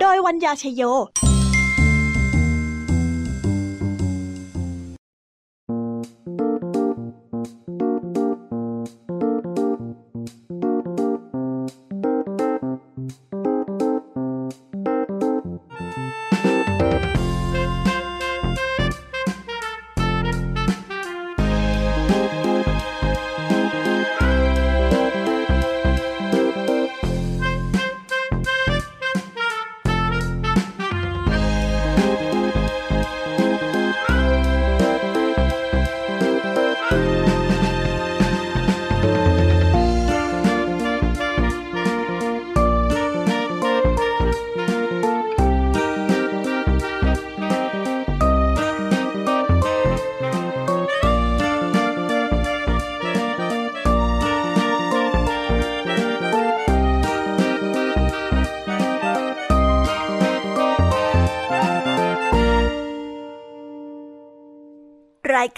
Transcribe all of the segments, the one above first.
โดยวัญญาชยโย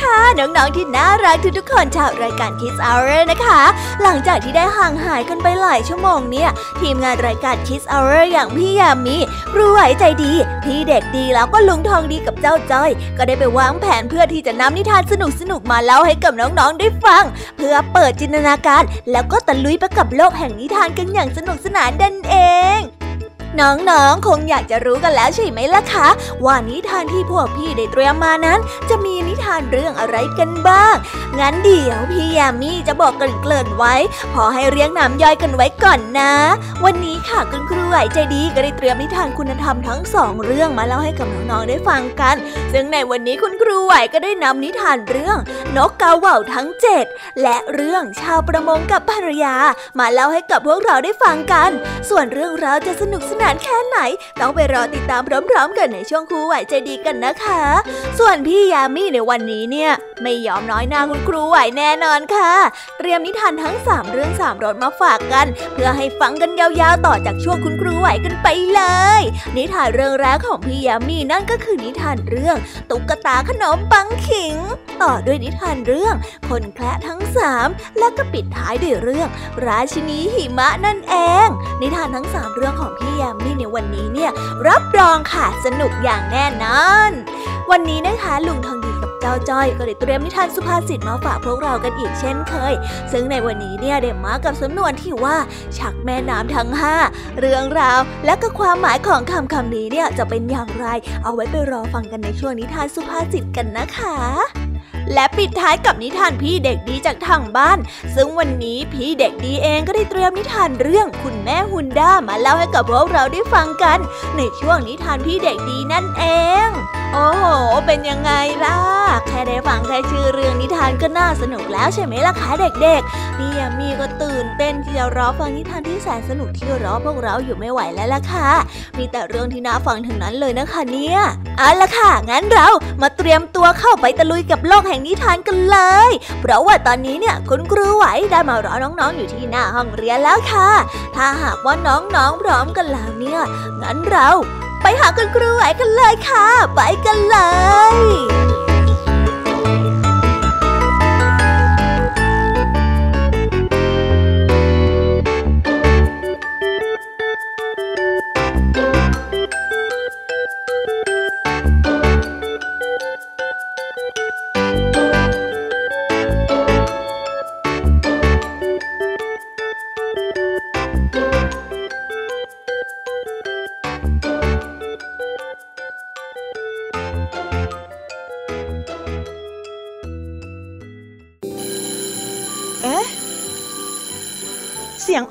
ค่ะ น้องๆที่น่ารักทุกๆคนชาวรายการ Kids Hour นะคะ หลังจากที่ได้ห่างหายกันไปหลายชั่วโมงเนี่ย ทีมงานรายการ Kids Hour อย่างพี่ยามีครูไหวใจดี พี่เด็กดีแล้วก็ลุงทองดีกับเจ้าจ้อย ก็ได้ไปวางแผนเพื่อที่จะนำนิทานสนุกๆมาเล่าให้กับน้องๆได้ฟัง เพื่อเปิดจินตนาการ แล้วก็ตะลุยไปกับโลกแห่งนิทานกันอย่างสนุกสนานดันเอง น้องๆ คงอยากจะรู้กันแล้วใช่ไหมล่ะคะ ว่านิทานที่พวกพี่ได้เตรียมมานั้น จะมีนิทานเรื่องอะไรกันบ้าง งั้นเดี๋ยวพี่ยามีจะบอกกันเกลิ่นไว้ พอให้เรียงน้ำย่อยกันไว้ก่อนนะ วันนี้ค่ะคุณครูไหวใจดีก็ได้เตรียมนิทานคุณธรรมทั้งสองเรื่องมาเล่าให้กับน้องๆได้ฟังกัน ซึ่งในวันนี้คุณครูไหวก็ได้นำนิทานเรื่องนกกาเหว่าทั้งเจ็ดและเรื่องชาวประมงกับภรรยา มาเล่าให้กับพวกเราได้ฟังกัน ส่วนเรื่องราวจะสนุกสนานแค่ไหน ต้องไปรอติดตามพร้อมๆกันในช่วงครูไหวใจดีกันนะคะ ส่วนพี่ยามีในวันนี้เนี่ย ไม่ยอมน้อยหน้าคุณครูไหวแน่นอนค่ะ เตรียมนิทานทั้ง 3 เรื่อง3รสมาฝากกัน เพื่อให้ฟังกันยาวๆต่อจากช่วงคุณครูไหวกันไปเลย นิทานเรื่องแรกของพี่ยามีนั่นก็คือนิทานเรื่อง ตุ๊กตาขนมปังขิง ต่อด้วยนิทานเรื่อง คนแคละทั้งสามและก็ปิดท้ายด้วยเรื่อง ราชินีหิมะนั่นเอง นิทานทั้ง 3 เรื่องของพี่ยามี่ในวันนี้เนี่ยรับรองค่ะสนุกอย่างแน่นอน วันนี้นะคะลุงทองดี เจ้าจ้อยก็ได้เตรียมนิทานสุภาษิตมาฝากพวกเรากันอีกเช่นเคย ซึ่งในวันนี้เนี่ยได้มากับสำนวนที่ว่าชักแม่น้ำทั้งห้าเรื่องราว และก็ความหมายของคำคำนี้เนี่ยจะเป็นอย่างไร เอาไว้ไปรอฟังกันในช่วงนิทานสุภาษิตกันนะคะและปิดท้ายกับนิทานพี่เด็กดีจากทางบ้าน ซึ่งวันนี้พี่เด็กดีเองก็ได้เตรียมนิทานเรื่องคุณแม่ฮุนด้ามาเล่าให้กับพวกเราได้ฟังกัน ในช่วงนิทานพี่เด็กดีนั่นเอง โอ้โห เป็นยังไงล่ะ แค่ได้ฟังแค่ชื่อเรื่องนิทานก็น่าสนุกแล้วใช่ไหมล่ะคะเด็กๆพี่ยามีก็ตื่นเต้นที่จะรอฟังนิทานที่แสนสนุกที่รอพวกเราอยู่ไม่ไหวแล้วล่ะค่ะ มีแต่เรื่องที่น่าฟังทั้งนั้นเลยนะคะเนี่ยเอาละค่ะ งั้นเรามาเตรียมตัวเข้าไปตะลุยกับโลกแห่งนิทานกันเลย เพราะว่าตอนนี้เนี่ยคุณครูไหวได้มารอน้องๆ อยู่ที่หน้าห้องเรียนแล้วค่ะ ถ้าหากว่าน้องๆพร้อมกันแล้วเนี่ย งั้นเรา ไปหาคุณครูไหวกันเลยค่ะ ไปกันเลย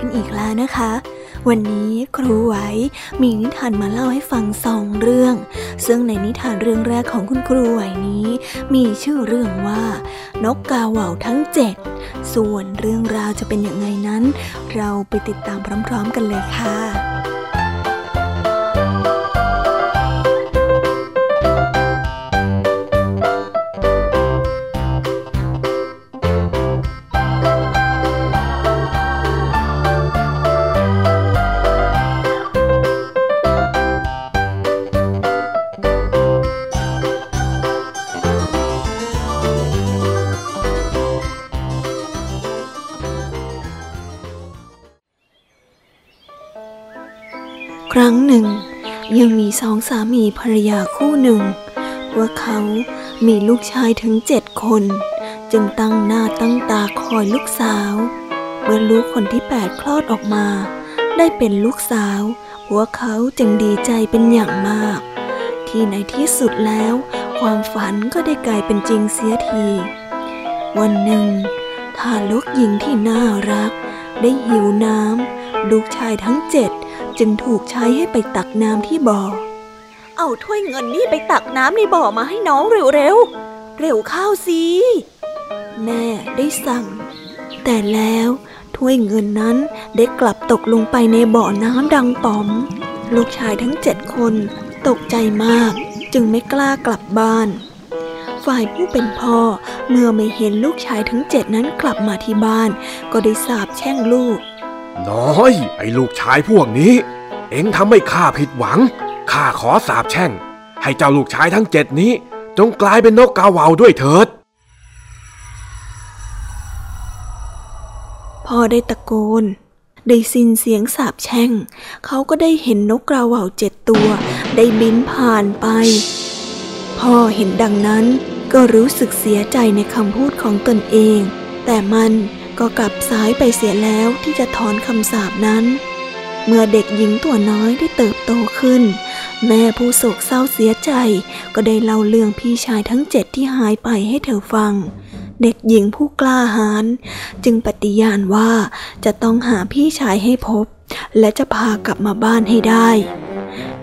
กันอีกแล้วนะคะ วันนี้ครูไหวมีนิทานมาเล่าให้ฟังสองเรื่อง ซึ่งในนิทานเรื่องแรกของคุณครูไหวนี้ มีชื่อเรื่องว่า นกกาเหว่าทั้งเจ็ดส่วนเรื่องราวจะเป็นอย่างไงนั้น เราไปติดตามพร้อม ๆ กันเลยค่ะ ยังมีสองสามีภรรยาคู่หนึ่งว่าเขามีลูกชายถึงเจ็ดคน จึงตั้งหน้าตั้งตาคอยลูกสาว เมื่อลูกคนที่แปดคลอดออกมา ได้เป็นลูกสาว พวกเขาจึงดีใจเป็นอย่างมาก ที่ในที่สุดแล้ว ความฝันก็ได้กลายเป็นจริงเสียที วันหนึ่งทารกหญิงที่น่ารัก ได้หิวน้ำลูกชายทั้งเจ็ด จึงถูกใช้ให้ไปตักน้ำที่บ่อ เอาถ้วยเงินนี่ไปตักน้ำในบ่อมาให้น้องเร็วเร็วเร็วเข้าสิแม่ได้สั่ง แต่แล้วถ้วยเงินนั้นได้กลับตกลงไปในบ่อน้ำดังป๋อม ลูกชายทั้งเจ็ดคนตกใจมากจึงไม่กล้ากลับบ้าน ฝ่ายผู้เป็นพ่อเมื่อไม่เห็นลูกชายทั้งเจ็ดนั้นกลับมาที่บ้าน ก็ได้สาบแช่งลูก น้อย ไอ้ลูกชายพวกนี้ เอ็งทำให้ข้าผิดหวัง ข้าขอสาบแช่ง ให้เจ้าลูกชายทั้งเจ็ดนี้ จงกลายเป็นนกกาเหว่าด้วยเถิดพอได้ตะโกน ได้สิ้นเสียงสาบแช่ง เขาก็ได้เห็นนกกระว่าเจ็ดตัว ได้บินผ่านไป พ่อเห็นดังนั้นก็รู้สึกเสียใจในคำพูดของตนเอง แต่มัน ก็กลับสายไปเสียแล้วที่จะถอนคำสาปนั้น เมื่อเด็กหญิงตัวน้อยได้เติบโตขึ้น แม่ผู้โศกเศร้าเสียใจ ก็ได้เล่าเรื่องพี่ชายทั้งเจ็ดที่หายไปให้เธอฟัง เด็กหญิงผู้กล้าหาญจึงปฏิญาณว่าจะต้องหาพี่ชายให้พบ และจะพากลับมาบ้านให้ได้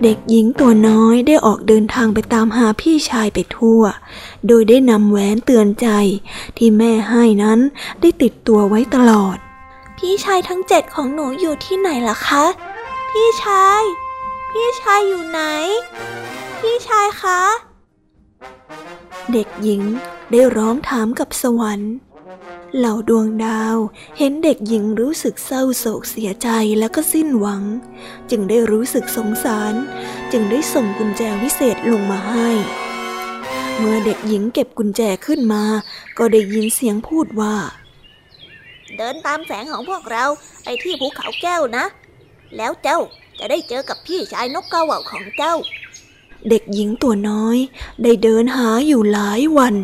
เด็กหญิงตัวน้อยได้ออกเดินทางไปตามหาพี่ชายไปทั่ว โดยได้นำแหวนเตือนใจ ที่แม่ให้นั้นได้ติดตัวไว้ตลอด พี่ชายทั้งเจ็ดของหนูอยู่ที่ไหนล่ะคะ พี่ชาย พี่ชายอยู่ไหน พี่ชายคะ เด็กหญิงได้ร้องถามกับสวรรค์ เหล่าดวงดาวเห็นเด็กหญิงรู้สึกเศร้าโศกเสียใจแล้วก็สิ้นหวัง จึงได้รู้สึกสงสาร จึงได้ส่งกุญแจวิเศษลงมาให้ เมื่อเด็กหญิงเก็บกุญแจขึ้นมา ก็ได้ยินเสียงพูดว่า เดินตามแสงของพวกเราไปที่ภูเขาแก้วนะ แล้วเจ้าจะได้เจอกับพี่ชายนกกระว่าของเจ้า เด็กหญิงตัวน้อย ได้เดินหาอยู่หลายวัน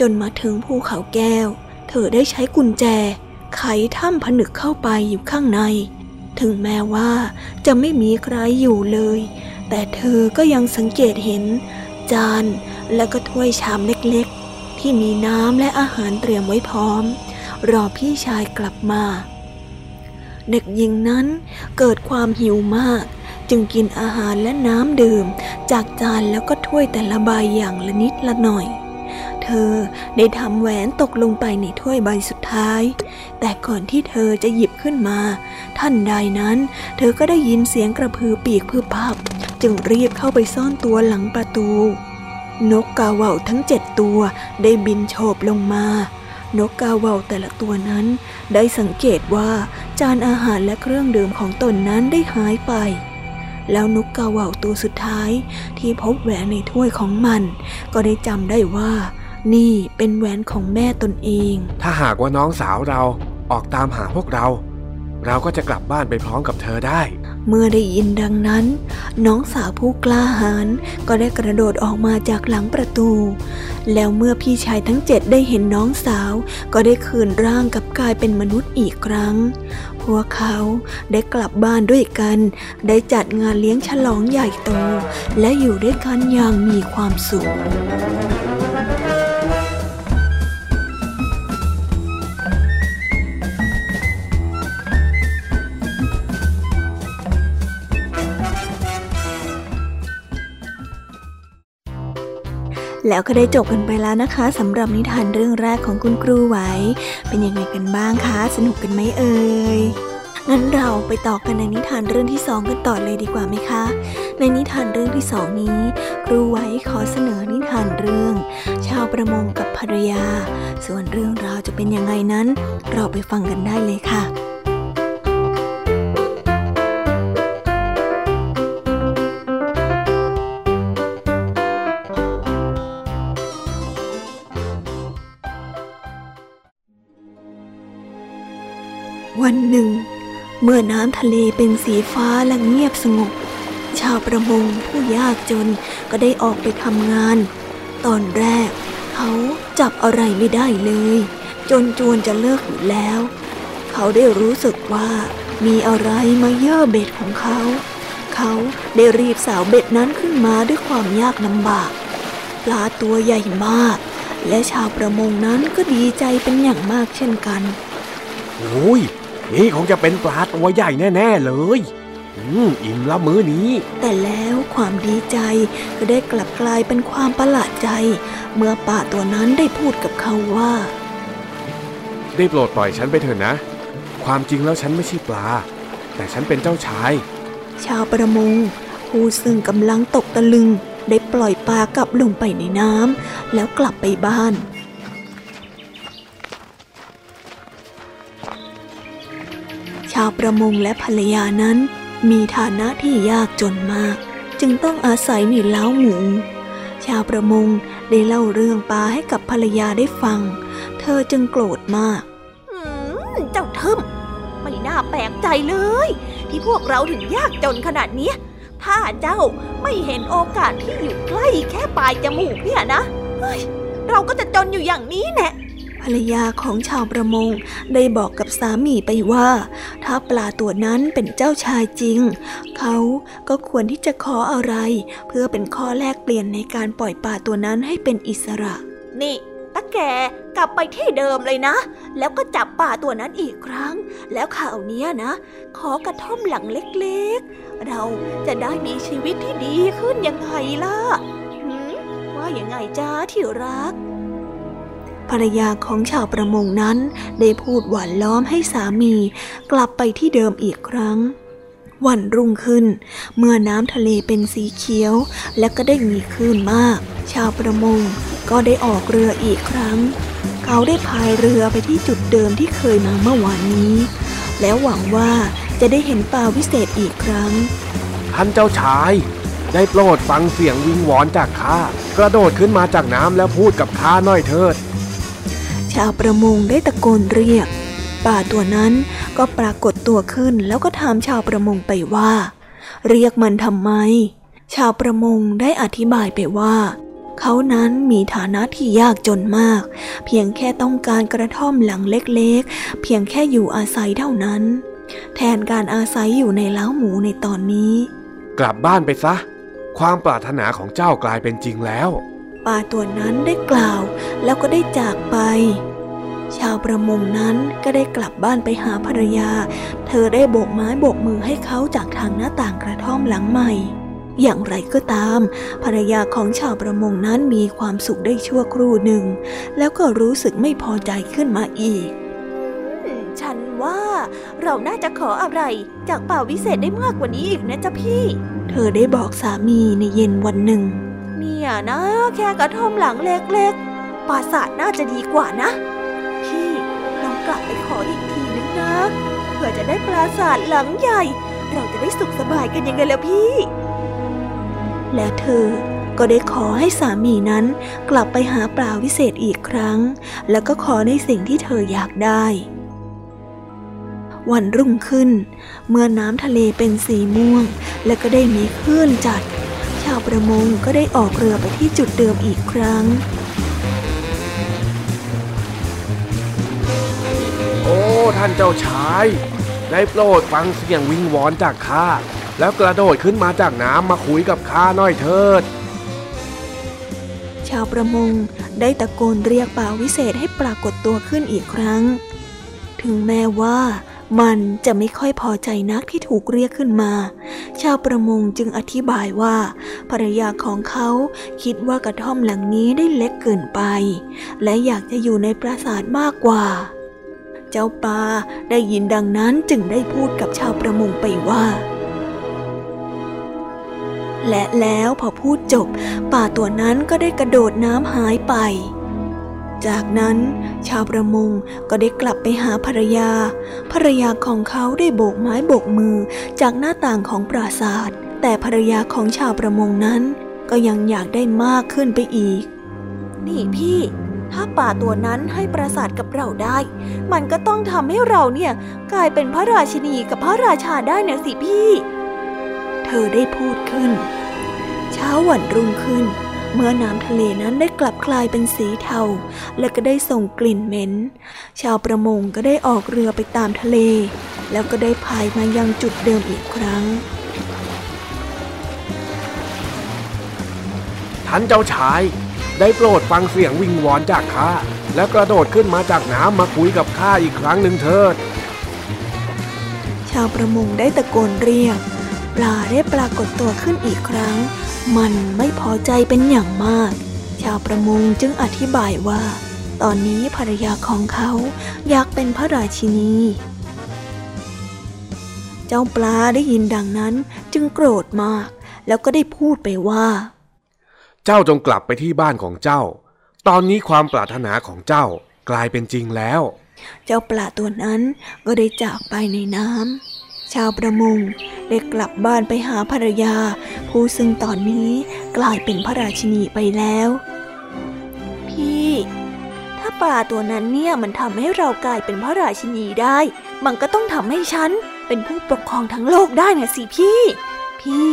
จนมาถึงภูเขาแก้ว เธอได้ใช้กุญแจ ไขถ้ำผนึกเข้าไปอยู่ข้างใน ถึงแม้ว่าจะไม่มีใครอยู่เลย แต่เธอก็ยังสังเกตเห็น จานและก็ถ้วยชามเล็กๆ ที่มีน้ำและอาหารเตรียมไว้พร้อม รอพี่ชายกลับมา เด็กหญิงนั้นเกิดความหิวมาก จึงกินอาหารและน้ำดื่ม จากจานแล้วก็ถ้วยแต่ละใบอย่างละนิดละหน่อย เธอได้ทำแหวนตกลงไปในถ้วยใบสุดท้าย แต่ก่อนที่เธอจะหยิบขึ้นมา ท่านใดนั้น เธอก็ได้ยินเสียงกระพือปีกพือพับ จึงรีบเข้าไปซ่อนตัวหลังประตู นกกาเหว่าทั้งเจ็ดตัวได้บินโฉบลงมา นกกาเหว่าแต่ละตัวนั้น ได้สังเกตว่าจานอาหารและเครื่องดื่มของตนนั้นได้หายไปแล้วนกกาเหว่าตัวสุดท้ายที่พบแหวนในถ้วยของมัน ก็ได้จำได้ว่า นี่เป็นแหวนของแม่ตนเอง ถ้าหากว่าน้องสาวเราออกตามหาพวกเรา เราก็จะกลับบ้านไปพร้อมกับเธอได้ เมื่อได้ยินดังนั้น น้องสาวผู้กล้าหาญก็ได้กระโดดออกมาจากหลังประตู แล้วเมื่อพี่ชายทั้งเจ็ดได้เห็นน้องสาว ก็ได้คืนร่างกับกายเป็นมนุษย์อีกครั้ง พวกเขาได้กลับบ้านด้วยกัน ได้จัดงานเลี้ยงฉลองใหญ่โต และอยู่ด้วยกันอย่างมีความสุข แล้วก็ได้จบกันไปแล้วนะคะสำหรับนิทานเรื่องแรกของคุณครูไหว เป็นยังไงกันบ้างคะ สนุกกันไหมเอ่ยงั้นเราไปต่อกันในนิทานเรื่องที่สองกันต่อเลยดีกว่าไหมคะ ในนิทานเรื่องที่สองนี้ ครูไหวขอเสนอนิทานเรื่อง ชาวประมงกับภรรยา ส่วนเรื่องราวจะเป็นยังไงนั้น เราไปฟังกันได้เลยค่ะ เมื่อน้ำทะเลเป็นสีฟ้าและเงียบสงบ ชาวประมงผู้ยากจนก็ได้ออกไปทำงาน ตอนแรก เขาจับอะไรไม่ได้เลย จนจวนจะเลิกอยู่แล้ว เขาได้รู้สึกว่ามีอะไรมาเย่อเบ็ดของเขา เขาได้รีบสาวเบ็ดนั้นขึ้นมาด้วยความยากลำบาก ปลาตัวใหญ่มาก และชาวประมงนั้นก็ดีใจเป็นอย่างมากเช่นกัน โอ้ย นี่คงจะเป็นปลาตัวใหญ่แน่ ๆ เลย อืมอิ่มละมื้อนี้ แต่แล้วความดีใจก็ได้กลับกลายเป็นความประหลาดใจ เมื่อป่าตัวนั้นได้พูดกับเขาว่า ได้โปรดปล่อยฉันไปเถอะนะ ความจริงแล้วฉันไม่ใช่ปลา แต่ฉันเป็นเจ้าชาย ชาวประมงผู้ซึ่งกำลังตกตะลึง ได้ปล่อยปลากลับลงไปในน้ำแล้วกลับไปบ้าน ประมงและภรรยานั้น มีฐานะที่ยากจนมาก จึงต้องอาศัยในเล้าหมู ชาวประมงได้เล่าเรื่องปลาให้กับภรรยาได้ฟัง เธอจึงโกรธมากเจ้าทึมไม่น่าแปลกใจเลย ที่พวกเราถึงยากจนขนาดนี้ถ้าเจ้าไม่เห็นโอกาสที่อยู่ใกล้แค่ปลายจมูกเนี่ยนะเฮ้ยเราก็จะจนอยู่อย่างนี้แน่ ภรรยาของชาวประมงได้บอกกับสามีไปว่า ถ้าปลาตัวนั้นเป็นเจ้าชายจริง เขาก็ควรที่จะขออะไร เพื่อเป็นข้อแลกเปลี่ยนในการปล่อยปลาตัวนั้นให้เป็นอิสระ นี่ตาแกกลับไปที่เดิมเลยนะ แล้วก็จับป่าตัวนั้นอีกครั้ง แล้วข่าวนี้นะ ขอกระท่อมหลังเล็กๆ เราจะได้มีชีวิตที่ดีขึ้นยังไงล่ะว่าอยังไงจ้าที่รัก ภรรยาของชาวประมงนั้น ได้พูดหวานล้อมให้สามี กลับไปที่เดิมอีกครั้ง วันรุ่งขึ้น เมื่อน้ำทะเลเป็นสีเขียว และก็ได้มีคลื่นมาก ชาวประมงก็ได้ออกเรืออีกครั้ง เขาได้พายเรือไปที่จุดเดิมที่เคยมาเมื่อวานนี้ แล้วหวังว่าจะได้เห็นปลาวิเศษอีกครั้ง ท่านเจ้าชายได้โปรดฟังเสียงวิงวอนจากข้ากระโดดขึ้นมาจากน้ำแล้วพูดกับข้าหน่อยเถิด ชาวประมงได้ตะโกนเรียกป่าตัวนั้นก็ปรากฏตัวขึ้นแล้วก็ถามชาวประมงไปว่า เรียกมันทำไม ชาวประมงได้อธิบายไปว่า เขานั้นมีฐานะที่ยากจนมาก เพียงแค่ต้องการกระท่อมหลังเล็กๆ เพียงแค่อยู่อาศัยเท่านั้น แทนการอาศัยอยู่ในเล้าหมูในตอนนี้ กลับบ้านไปซะ ความปรารถนาของเจ้ากลายเป็นจริงแล้ว ป่าตัวนั้นได้กล่าว แล้วก็ได้จากไป ชาวประมงนั้นก็ได้กลับบ้านไปหาภรรยา เธอได้โบกไม้โบกมือให้เขาจากทางหน้าต่างกระท่อมหลังใหม่ อย่างไรก็ตาม ภรรยาของชาวประมงนั้นมีความสุขได้ชั่วครู่หนึ่ง แล้วก็รู้สึกไม่พอใจขึ้นมาอีกฉันว่าเราน่าจะขออะไรจากป่าวิเศษได้มากกว่านี้อีกนะจ๊ะพี่ เธอได้บอกสามีในเย็นวันหนึ่ง เนี่ยนะ แค่กระท่อมหลังเล็กๆ ปราสาทน่าจะดีกว่านะ พี่ลองกลับไปขออีกทีนึงนะ เพื่อจะได้ปราสาทหลังใหญ่ เราจะได้สุขสบายกันยังไงล่ะพี่ และเธอก็ได้ขอให้สามีนั้นกลับไปหาปลาวิเศษอีกครั้ง แล้วก็ขอในสิ่งที่เธออยากได้ วันรุ่งขึ้น เมื่อน้ำทะเลเป็นสีม่วง และก็ได้มีคลื่นจัด ประมงก็ได้ออกเรือไปที่จุดเดิมอีกครั้ง โอ้ ท่านเจ้าชาย ได้โปรดฟังเสียงวิงวอนจากข้า แล้วกระโดดขึ้นมาจากน้ำมาคุยกับข้าหน่อยเถิด ชาวประมงได้ตะโกนเรียกปลาวิเศษให้ปรากฏตัวขึ้นอีกครั้ง ถึงแม้ว่า มันจะไม่ค่อยพอใจนักที่ถูกเรียกขึ้นมา ชาวประมงจึงอธิบายว่าภรรยาของเขาคิดว่ากระท่อมหลังนี้ได้เล็กเกินไป และอยากจะอยู่ในปราสาทมากกว่า เจ้าปลาได้ยินดังนั้นจึงได้พูดกับชาวประมงไปว่าและแล้วพอพูดจบ ป่าตัวนั้นก็ได้กระโดดน้ำหายไป จากนั้นชาวประมงก็ได้กลับไปหาภรรยา ภรรยาของเขาได้โบกไม้โบกมือจากหน้าต่างของปราสาทแต่ภรรยาของชาวประมงนั้น ก็ยังอยากได้มากขึ้นไปอีก นี่พี่ ถ้าป่าตัวนั้นให้ปราสาทกับเราได้ มันก็ต้องทำให้เราเนี่ยกลายเป็นพระราชินีกับพระราชาได้นะสิพี่ เธอได้พูดขึ้น เช้าวันรุ่งขึ้น เมื่อน้ำทะเลนั้นได้กลับกลายเป็นสีเทา และก็ได้ส่งกลิ่นเหม็น ชาวประมงก็ได้ออกเรือไปตามทะเล แล้วก็ได้พายมายังจุดเดิมอีกครั้ง ท่านเจ้าชาย ได้โปรดฟังเสียงวิงวอนจากข้าแล้วกระโดดขึ้นมาจากน้ำมาคุยกับข้าอีกครั้งหนึ่งเถิด ชาวประมงได้ตะโกนเรียก ปลาได้ปรากฏตัวขึ้นอีกครั้ง มันไม่พอใจเป็นอย่างมาก ชาวประมงจึงอธิบายว่า ตอนนี้ภรรยาของเขาอยากเป็นพระราชินี เจ้าปลาได้ยินดังนั้นจึงโกรธมาก แล้วก็ได้พูดไปว่า เจ้าจงกลับไปที่บ้านของเจ้า ตอนนี้ความปรารถนาของเจ้ากลายเป็นจริงแล้ว เจ้าปลาตัวนั้นก็ได้จากไปในน้ำ ชาวประมงได้กลับบ้านไปหาภรรยา ผู้ซึ่งตอนนี้กลายเป็นพระราชินีไปแล้ว พี่ ถ้าป่าตัวนั้นเนี่ยมันทำให้เรากลายเป็นพระราชินีได้ มันก็ต้องทำให้ฉันเป็นผู้ปกครองทั้งโลกได้นะสิพี่ พี่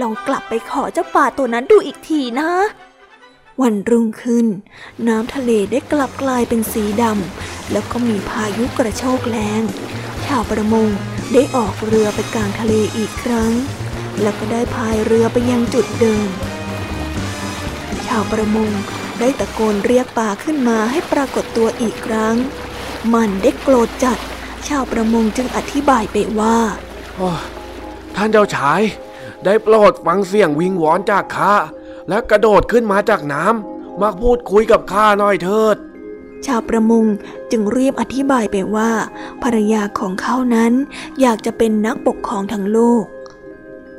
ลองกลับไปขอเจ้าป่าตัวนั้นดูอีกทีนะวันรุ่งขึ้น น้ำทะเลได้กลับกลายเป็นสีดำ แล้วก็มีพายุกระโชกแรง ชาวประมงได้ออกเรือไปกลางทะเลอีกครั้ง แล้วก็ได้พายเรือไปยังจุดเดิม ชาวประมงได้ตะโกนเรียกปลาขึ้นมาให้ปรากฏตัวอีกครั้ง มันได้โกรธจัด ชาวประมงจึงอธิบายไปว่าท่านเจ้าชาย ได้โปรดฟังเสียงวิงวอนจากข้าและกระโดดขึ้นมาจากน้ำมาพูดคุยกับข้าหน่อยเถิด ชาวประมงจึงรีบอธิบายไปว่า ภรรยาของเขานั้นอยากจะเป็นนักปกครองทั้งโลก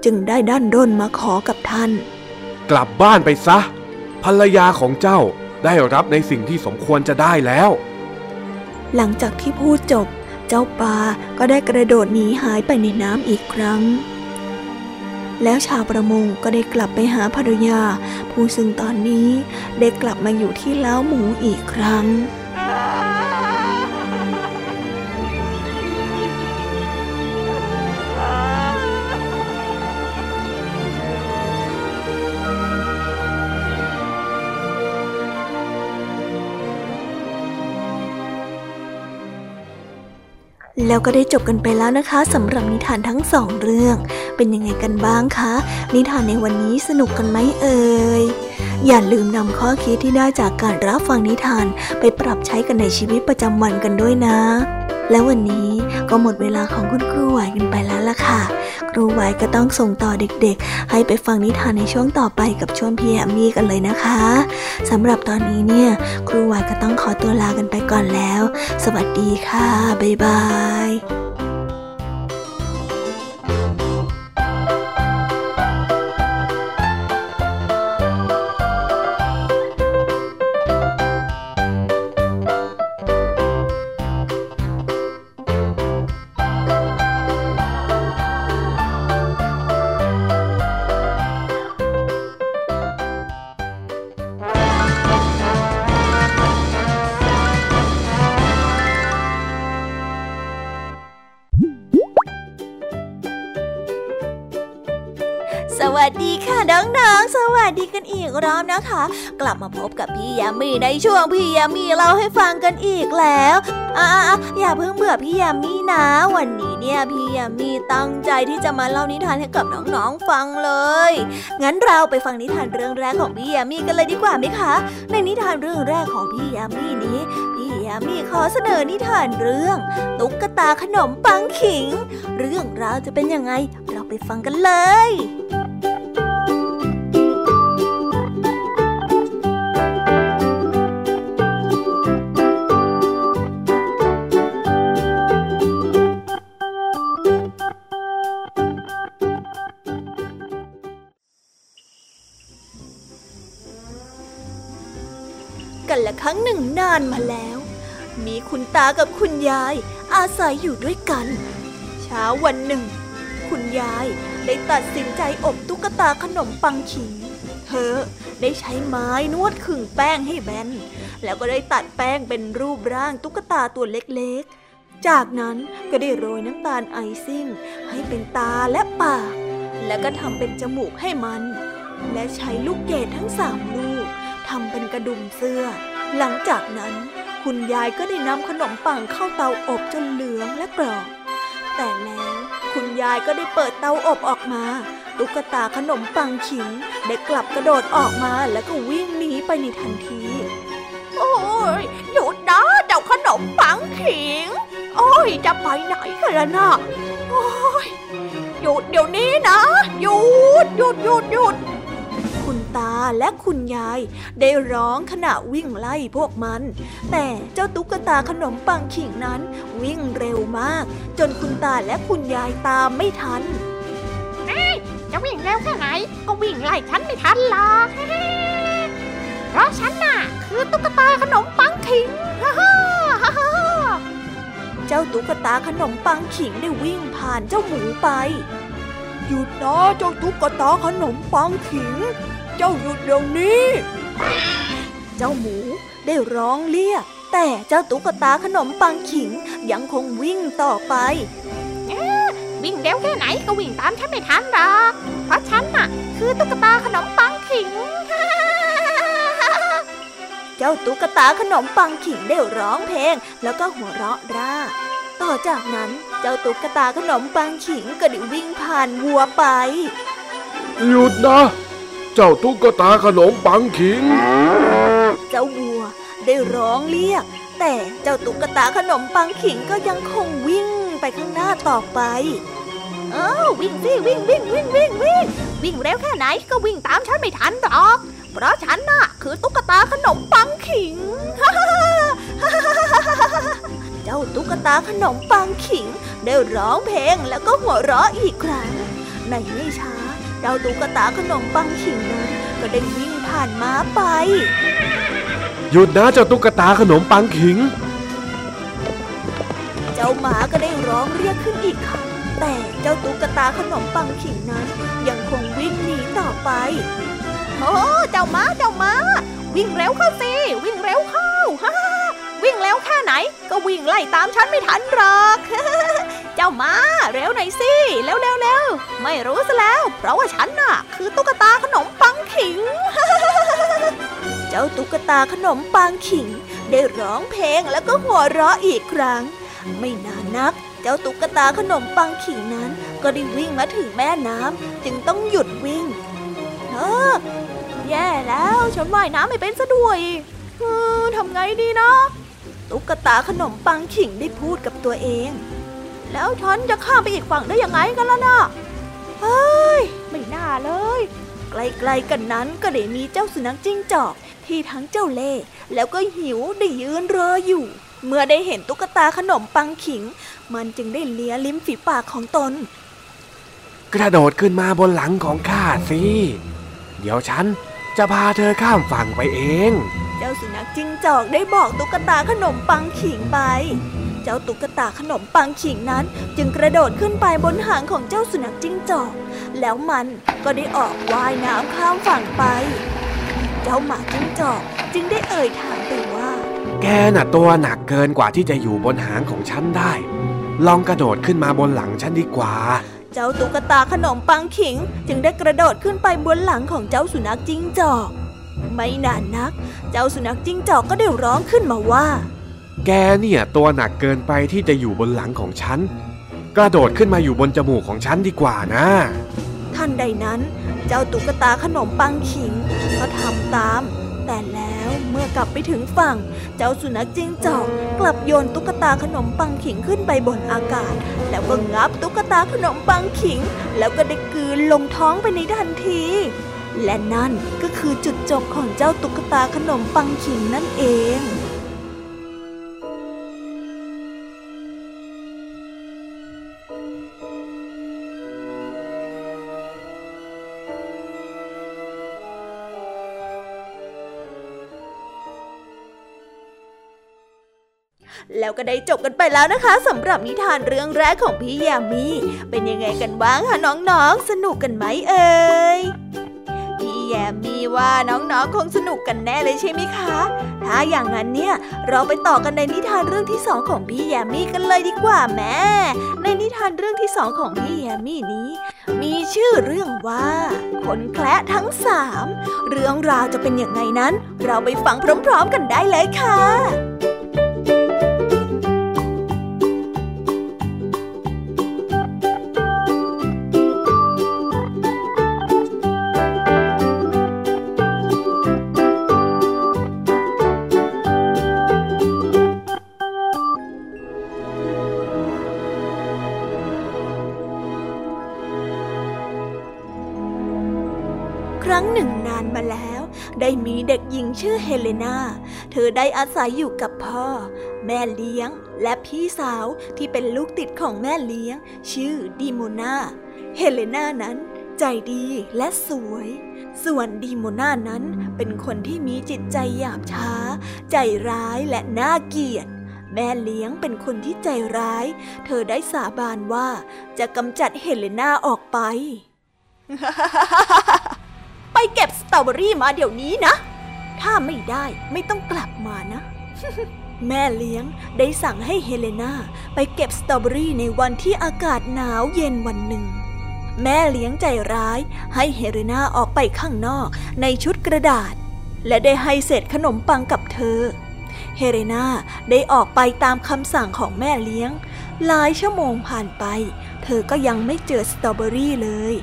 จึงได้ด้านด้นมาขอกับท่าน กลับบ้านไปซะ ภรรยาของเจ้าได้รับในสิ่งที่สมควรจะได้แล้ว หลังจากที่พูดจบ เจ้าปลาก็ได้กระโดดหนีหายไปในน้ำอีกครั้ง แล้วชาวประมงก็ได้กลับไปหาภรรยา ผู้ซึ่งตอนนี้ได้กลับมาอยู่ที่เล้าหมูอีกครั้ง แล้วก็ได้จบกันไปแล้วนะคะสำหรับนิทานทั้งสองเรื่อง เป็นยังไงกันบ้างคะ นิทานในวันนี้สนุกกันไหมเอ่ยอย่าลืมนำข้อคิดที่ได้จากการรับฟังนิทาน ไปปรับใช้กันในชีวิตประจำวันกันด้วยนะ และวันนี้ก็หมดเวลาของคุณครูไหวกันไปแล้วล่ะค่ะ ครูไหวก็ต้องส่งต่อเด็กๆ ให้ไปฟังนิทานในช่วงต่อไปกับช่วงพี่แอมมี่กันเลยนะคะสำหรับตอนนี้เนี่ย ครูไหวก็ต้องขอตัวลากันไปก่อนแล้ว สวัสดีค่ะ บ๊ายบาย ดีกันอีกรอบนะคะ กลับมาพบกับพี่ยามีในช่วงพี่ยามีเล่าให้ฟังกันอีกแล้วอ่าอย่าเพิ่งเบื่อพี่ยามีนะ วันนี้เนี่ยพี่ยามีตั้งใจที่จะมาเล่านิทานให้กับน้องๆฟังเลย งั้นเราไปฟังนิทานเรื่องแรกของพี่ยามีกันเลยดีกว่าไหมคะ ในนิทานเรื่องแรกของพี่ยามีนี้ พี่ยามีขอเสนอนิทานเรื่อง ตุ๊กตาขนมปังขิง เรื่องราวจะเป็นยังไง เราไปฟังกันเลยานมาแล้ว มีคุณตากับคุณยายอาศัยอยู่ด้วยกัน เช้าวันหนึ่ง คุณยายได้ตัดสินใจอบตุ๊กตาขนมปังขิง เธอได้ใช้ไม้นวดขึงแป้งให้แบน แล้วก็ได้ตัดแป้งเป็นรูปร่างตุ๊กตาตัวเล็กๆ จากนั้นก็ได้โรยน้ำตาลไอซิ่ง ให้เป็นตาและปาก แล้วก็ทำเป็นจมูกให้มัน และใช้ลูกเกดทั้งสามลูกทำเป็นกระดุมเสื้อ หลังจากนั้นคุณยายก็ได้นำขนมปังเข้าเตาอบจนเหลืองและกรอบ แต่แล้วคุณยายก็ได้เปิดเตาอบออกมา ตุ๊กตาขนมปังขิงได้กลับกระโดดออกมาแล้วก็วิ่งหนีไปในทันที โอ้ยหยุดนะเจ้าขนมปังขิง โอ้ยจะไปไหนกันล่ะนะโอ้ยหยุดเดี๋ยวนี้นะ หยุดหยุดหยุดหยุด ตาและคุณยาย ได้ร้องขณะวิ่งไล่พวกมัน แต่เจ้าตุ๊กตาขนมปังขิงนั้นวิ่งเร็วมาก จนคุณตาและคุณยายตามไม่ทันจะวิ่งเร็วแค่ไหน ก็วิ่งไล่ฉันไม่ทันหรอกเพราะฉันน่ะ คือตุ๊กตาขนมปังขิงฮ่าฮ่าฮ่าเจ้าตุ๊กตาขนมปังขิงได้วิ่งผ่านเจ้าหมูไป หยุดนะเจ้าตุ๊กตาขนมปังขิง เจ้าหยุดเดี๋ยวนี้ เจ้าหมูได้ร้องเรียก แต่เจ้าตุ๊กตาขนมปังขิงยังคงวิ่งต่อไป วิ่งเร็วแค่ไหนก็วิ่งตามฉันไม่ทันหรอกเพราะฉันน่ะ คือตุ๊กตาขนมปังขิง เจ้าตุ๊กตาขนมปังขิงได้ร้องเพลง แล้วก็หัวเราะร่าต่อจากนั้นเจ้าตุ๊กตาขนมปังขิงก็ได้วิ่งผ่านวัวไป หยุดนะ เจ้าตุ๊กตาขนมปังขิง เจ้าวัวได้ร้องเรียก แต่เจ้าตุ๊กตาขนมปังขิงก็ยังคงวิ่งไปข้างหน้าต่อไปเออวิ่งสิวิ่งวิ่งวิ่งวิ่งวิ่งวิ่งเร็วแค่ไหนก็วิ่งตามฉันไม่ทันหรอก เพราะฉันน่ะคือตุ๊กตาขนมปังขิง เจ้าตุ๊กตาขนมปังขิงได้ร้องเพลงแล้วก็หัวเราะอีกครั้ง ในไม่ช้า เจ้าตุ๊กตาขนมปังขิงนั้นก็ได้วิ่งผ่านม้าไป หยุดนะเจ้าตุ๊กตาขนมปังขิง เจ้าหมาก็ได้ร้องเรียกขึ้นอีกครั้งแต่เจ้าตุ๊กตาขนมปังขิงนั้น ยังคงวิ่งหนีต่อไปโอ้เจ้าม้าเจ้าม้าวิ่งเร็วเข้าสิวิ่งเร็วเข้าฮ่า วิ่งเร็วแค่ไหน ก็วิ่งไล่ตามฉันไม่ทันหรอก เจ้ามาเร็วหน่อยสิเร็วเร็วเร็วไม่รู้ซะแล้ว เพราะว่าฉันน่ะ คือตุ๊กตาขนมปังขิง เจ้าตุ๊กตาขนมปังขิง ได้ร้องเพลงแล้วก็หัวเราะอีกครั้ง ไม่นานนัก เจ้าตุ๊กตาขนมปังขิงนั้น ก็ได้วิ่งมาถึงแม่น้ำจึงต้องหยุดวิ่งเออแย่แล้วฉันว่ายน้ำไม่เป็นซะด้วยเออทำไงดีนะ ตุ๊กตาขนมปังขิงได้พูดกับตัวเอง แล้วฉันจะข้ามไปอีกฝั่งได้ยังไงกันล่ะนะเฮ้ย ไม่น่าเลย ใกล้ๆกันนั้นก็ได้มีเจ้าสุนัขจิ้งจอก ที่ทั้งเจ้าเล่ห์แล้วก็หิวได้ยืนรออยู่ เมื่อได้เห็นตุ๊กตาขนมปังขิง มันจึงได้เลียลิ้มฝีปากของตน กระโดดขึ้นมาบนหลังของข้าสิ เดี๋ยวฉันจะพาเธอข้ามฝั่งไปเอง เจ้าสุนัขจิ้งจอกได้บอกตุ๊กตาขนมปังขิงไป เจ้าตุ๊กตาขนมปังขิงนั้น จึงกระโดดขึ้นไปบนหางของเจ้าสุนัขจิ้งจอก แล้วมันก็ได้ออกว่ายน้ำข้ามฝั่งไป เจ้าหมาจิ้งจอกจึงได้เอ่ยถามไปว่า แกน่ะตัวหนักเกินกว่าที่จะอยู่บนหางของฉันได้ ลองกระโดดขึ้นมาบนหลังฉันดีกว่าเจ้าตุ๊กตาขนมปังขิง จึงได้กระโดดขึ้นไปบนหลังของเจ้าสุนัขจิ้งจอก ไม่นานนัก เจ้าสุนัขจิ้งจอกก็ได้ร้องขึ้นมาว่า แกเนี่ยตัวหนักเกินไปที่จะอยู่บนหลังของฉัน กระโดดขึ้นมาอยู่บนจมูกของฉันดีกว่านะทันใดนั้น เจ้าตุ๊กตาขนมปังขิงก็ทำตาม แต่แล้วเมื่อกลับไปถึงฝั่ง เจ้าสุนัขจิ้งจอกกลับโยนตุ๊กตาขนมปังขิงขึ้นไปบนอากาศ แล้วก็งับตุ๊กตาขนมปังขิง แล้วก็ได้กลืนลงท้องไปในทันที และนั่นก็คือจุดจบของเจ้าตุ๊กตาขนมปังขิงนั่นเองแล้วก็ได้จบกันไปแล้วนะคะสำหรับนิทานเรื่องแรกของพี่ยามีเป็นยังไงกันบ้างคะน้องๆ สนุกกันไหมเอ่ย พี่แยมมีว่าน้องๆคงสนุกกันแน่เลยใช่ไหมคะ ถ้าอย่างนั้นเนี่ยเราไปต่อกันในนิทานเรื่องที่สองของพี่แยมมี่กันเลยดีกว่าแม่ในนิทานเรื่องที่สองของพี่แยมมี่นี้ มีชื่อเรื่องว่าคนแคละทั้งสามเรื่องราวจะเป็นอย่างไงนั้น เราไปฟังพร้อม ๆ กันได้เลยค่ะ มาแล้ว ได้มีเด็กหญิงชื่อเฮเลนา เธอได้อาศัยอยู่กับพ่อ แม่เลี้ยง และพี่สาวที่เป็นลูกติดของแม่เลี้ยง ชื่อดีโมนา เฮเลนานั้นใจดีและสวย ส่วนดีโมนานั้นเป็นคนที่มีจิตใจหยาบช้า ใจร้ายและน่าเกลียดแม่เลี้ยงเป็นคนที่ใจร้าย เธอได้สาบานว่าจะกำจัดเฮเลนาออกไป ไปเก็บสตรอเบอรี่มาเดี๋ยวนี้นะ ถ้าไม่ได้ไม่ต้องกลับมานะ แม่เลี้ยงได้สั่งให้เฮเลนาไปเก็บสตรอเบอรี่ในวันที่อากาศหนาวเย็นวันหนึ่ง แม่เลี้ยงใจร้ายให้เฮเลนาออกไปข้างนอกในชุดกระดาษ และได้ให้เศษขนมปังกับเธอ เฮเลนาได้ออกไปตามคำสั่งของแม่เลี้ยง หลายชั่วโมงผ่านไป เธอก็ยังไม่เจอสตรอเบอรี่เลย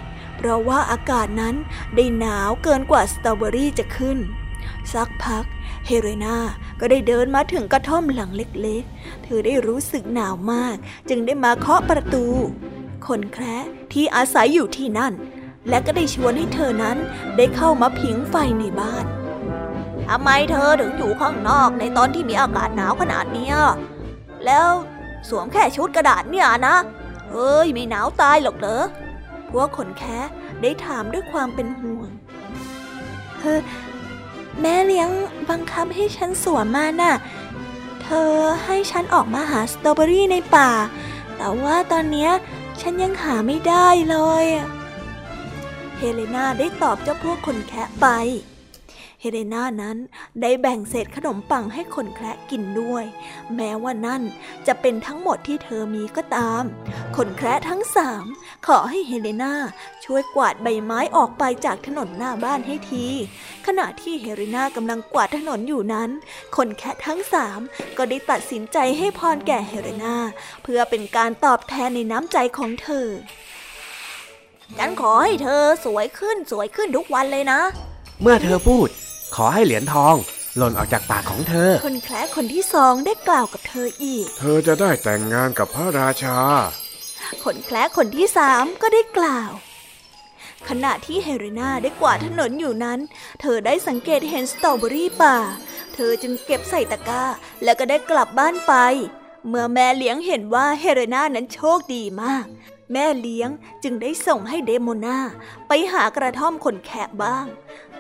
ราะว่าอากาศนั้นได้หนาวเกินกว่าสตรอเบอรี่จะขึ้น สักพัก เฮเรนาก็ได้เดินมาถึงกระท่อมหลังเล็กๆ เธอได้รู้สึกหนาวมาก จึงได้มาเคาะประตู คนแคระที่อาศัยอยู่ที่นั่น และก็ได้ชวนให้เธอนั้นได้เข้ามาผิงไฟในบ้านทำไมเธอถึงอยู่ข้างนอกในตอนที่มีอากาศหนาวขนาดนี้แล้วสวมแค่ชุดกระดาษเนี่ยนะเฮ้ยไม่หนาวตายหรอกเหรอ พวขนแคะได้ถามด้วยความเป็นห่วงเออแม่เลี้ยงบังคับให้ฉันสวมมาน่ะ เธอให้ฉันออกมาหาสตรอเบอรี่ในป่า แต่ว่าตอนนี้ฉันยังหาไม่ได้เลยเฮเลนาได้ตอบเจ้าพวกคนแคะไป เฮเลนานั้นได้แบ่งเศษขนมปังให้คนแคระกินด้วย แม้ว่านั่นจะเป็นทั้งหมดที่เธอมีก็ตาม คนแคระทั้งสาม ขอให้เฮเลนาช่วยกวาดใบไม้ออกไปจากถนนหน้าบ้านให้ที ขณะที่เฮเลนากำลังกวาดถนนอยู่นั้น คนแคระทั้งสามก็ได้ตัดสินใจให้พรแก่เฮเลนาเพื่อเป็นการตอบแทนในน้ำใจของเธอ ฉันขอให้เธอสวยขึ้นสวยขึ้นทุกวันเลยนะ เมื่อเธอพูด ขอให้เหรียญทองหล่นออกจากปากของเธอ คนแคร์คนที่สองได้กล่าวกับเธออีก เธอจะได้แต่งงานกับพระราชา ขนแคล้คนที่สามก็ได้กล่าว ขณะที่เฮเรนาได้กวาดถนนอยู่นั้น เธอได้สังเกตเห็นสตรอเบอรี่ป่า เธอจึงเก็บใส่ตะกร้า แล้วก็ได้กลับบ้านไป เมื่อแม่เลี้ยงเห็นว่าเฮเรนานั้นโชคดีมาก แม่เลี้ยงจึงได้ส่งให้เดโมนาไปหากระท่อมคนแคระบ้าง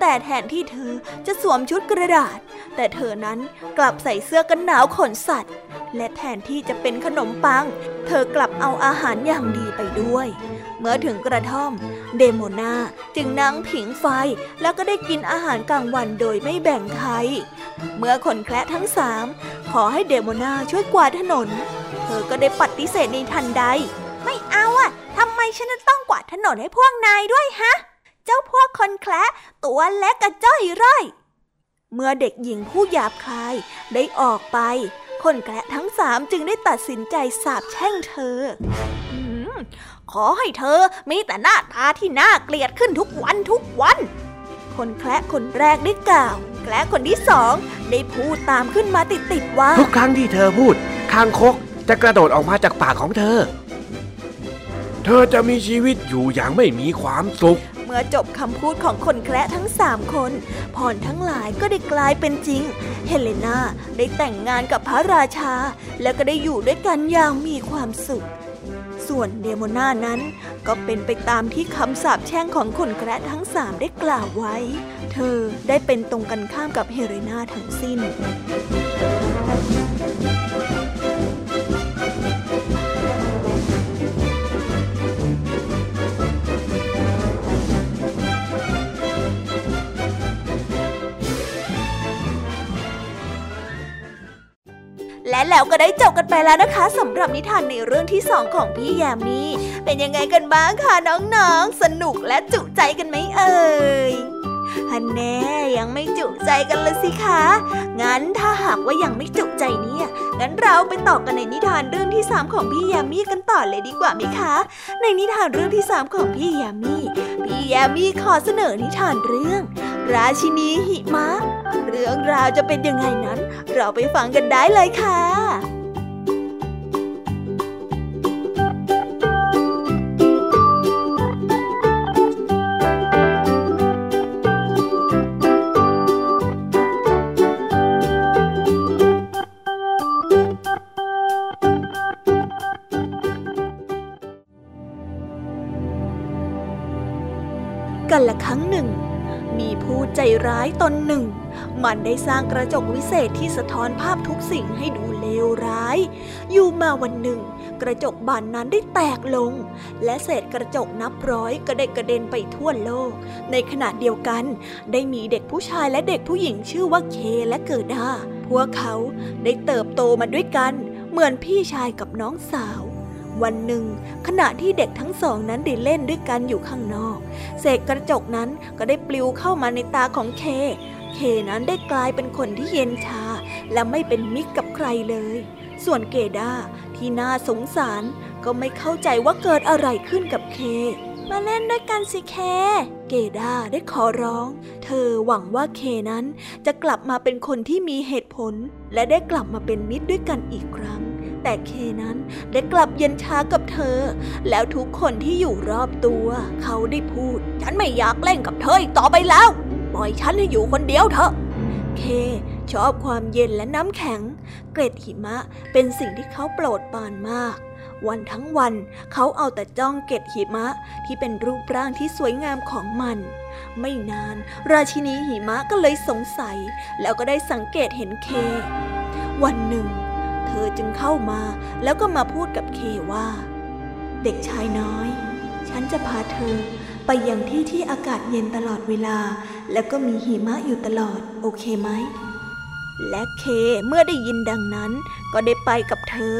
แต่แทนที่เธอจะสวมชุดกระดาษ แต่เธอนั้นกลับใส่เสื้อกันหนาวขนสัตว์ และแทนที่จะเป็นขนมปัง เธอกลับเอาอาหารอย่างดีไปด้วย เมื่อถึงกระท่อม เดโมนาจึงนั่งผิงไฟแล้วก็ได้กินอาหารกลางวันโดยไม่แบ่งใคร เมื่อคนแคระทั้งสามขอให้เดโมนาช่วยกวาดถนน เธอก็ได้ปฏิเสธในทันใด ไม่เอาอะทำไมฉันต้องกวาดถนนให้พวกนายด้วยฮะ เจ้าพวกคนแคละตัวเล็กกระจ้อยร่อย เมื่อเด็กหญิงผู้หยาบคายได้ออกไป คนแคละทั้งสามจึงได้ตัดสินใจสาบแช่งเธอขอให้เธอมีแต่หน้าตาที่น่าเกลียดขึ้นทุกวันทุกวัน คนแคละคนแรกได้กล่าว แคละคนที่สองได้พูดตามขึ้นมาติดๆว่า ทุกครั้งที่เธอพูดคางคกจะกระโดดออกมาจากปากของเธอ เธอจะมีชีวิตอยู่อย่างไม่มีความสุข เมื่อจบคำพูดของคนแคระทั้งสามคน พรทั้งหลายก็ได้กลายเป็นจริง เฮเลนาได้แต่งงานกับพระราชา แล้วก็ได้อยู่ด้วยกันอย่างมีความสุข ส่วนเดโมนานั้นก็เป็นไปตามที่คำสาปแช่งของคนแคระทั้งสามได้กล่าวไว้ เธอได้เป็นตรงกันข้ามกับเฮเลนาทั้งสิ้น และแล้วก็ได้จบกันไปแล้วนะคะสำหรับนิทานในเรื่องที่สองของพี่แยมมี่เป็นยังไงกันบ้างคะน้องๆ สนุกและจุใจกันไหมเอ่ย ฮันแน่ยังไม่จุใจกันเลยสิคะ งั้นถ้าหากว่ายังไม่จุใจเนี่ย งั้นเราไปต่อกันในนิทานเรื่องที่สามของพี่ยามีกันต่อเลยดีกว่าไหมคะ ในนิทานเรื่องที่สามของพี่ยามีพี่ยามีขอเสนอนิทานเรื่อง ราชินีหิมะ เรื่องราวจะเป็นยังไงนั้น เราไปฟังกันได้เลยค่ะายตนหนึ่ง มันได้สร้างกระจกวิเศษที่สะท้อนภาพทุกสิ่งให้ดูเลวร้าย อยู่มาวันหนึ่ง กระจกบานนั้นได้แตกลง และเศษกระจกนับร้อยก็ได้กระเด็นไปทั่วโลก ในขณะเดียวกัน ได้มีเด็กผู้ชายและเด็กผู้หญิงชื่อว่าเคและเกิดาพวกเขาได้เติบโตมาด้วยกัน เหมือนพี่ชายกับน้องสาว วันหนึ่ง ขณะที่เด็กทั้งสองนั้นได้เล่นด้วยกันอยู่ข้างนอก เศษกระจกนั้นก็ได้ปลิวเข้ามาในตาของเค เคนั้นได้กลายเป็นคนที่เย็นชา และไม่เป็นมิตรกับใครเลย ส่วนเกดาที่น่าสงสารก็ไม่เข้าใจว่าเกิดอะไรขึ้นกับเคมาเล่นด้วยกันสิเค เกดาได้ขอร้อง เธอหวังว่าเคนั้นจะกลับมาเป็นคนที่มีเหตุผล และได้กลับมาเป็นมิตรด้วยกันอีกครั้ง แต่เคนั้นได้กลับเย็นช้ากับเธอ แล้วทุกคนที่อยู่รอบตัว เขาได้พูด ฉันไม่อยากเล่นกับเธออีกต่อไปแล้ว ปล่อยฉันให้อยู่คนเดียวเถอะเคเคชอบความเย็นและน้ำแข็ง เกล็ดหิมะเป็นสิ่งที่เขาโปรดปรานมาก วันทั้งวันเขาเอาแต่จ้องเกล็ดหิมะที่เป็นรูปร่างที่สวยงามของมัน ไม่นาน ราชินีหิมะก็เลยสงสัย แล้วก็ได้สังเกตเห็นเค วันหนึ่ง เธอจึงเข้ามาแล้วก็มาพูดกับเคว่า เด็กชายน้อย ฉันจะพาเธอไปยังที่ที่อากาศเย็นตลอดเวลา แล้วก็มีหิมะอยู่ตลอด โอเคไหมและเคเมื่อได้ยินดังนั้น ก็ได้ไปกับเธอ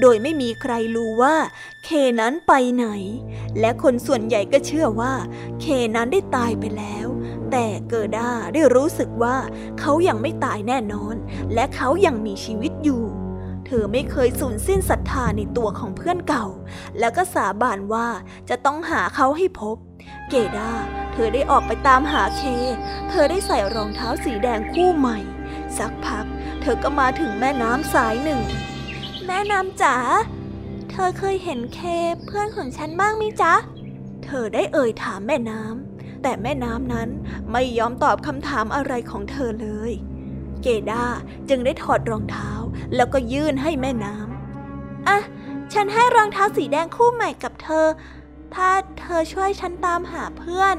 โดยไม่มีใครรู้ว่าเคนั้นไปไหน และคนส่วนใหญ่ก็เชื่อว่า เคนั้นได้ตายไปแล้ว แต่เกิด้าได้รู้สึกว่าเขายังไม่ตายแน่นอน และเขายังมีชีวิตอยู่ อไม่เคยสูญสิ้นศรัทธาในตัวของเพื่อนเก่า แล้วก็สาบานว่าจะต้องหาเขาให้พบ เกดาเธอได้ออกไปตามหาเค เธอได้ใส่รองเท้าสีแดงคู่ใหม่ สักพัก เธอก็มาถึงแม่น้ำสายหนึ่ง แม่น้ำจ๋า เธอเคยเห็นเคเพื่อนของฉันบ้างมิจ๊ะ เธอได้เอ่ยถามแม่น้ำแต่แม่น้ำนั้นไม่ยอมตอบคำถามอะไรของเธอเลย เกดาจึงได้ถอดรองเท้าแล้วก็ยื่นให้แม่น้ำอะ ฉันให้รองเท้าสีแดงคู่ใหม่กับเธอ ถ้าเธอช่วยฉันตามหาเพื่อน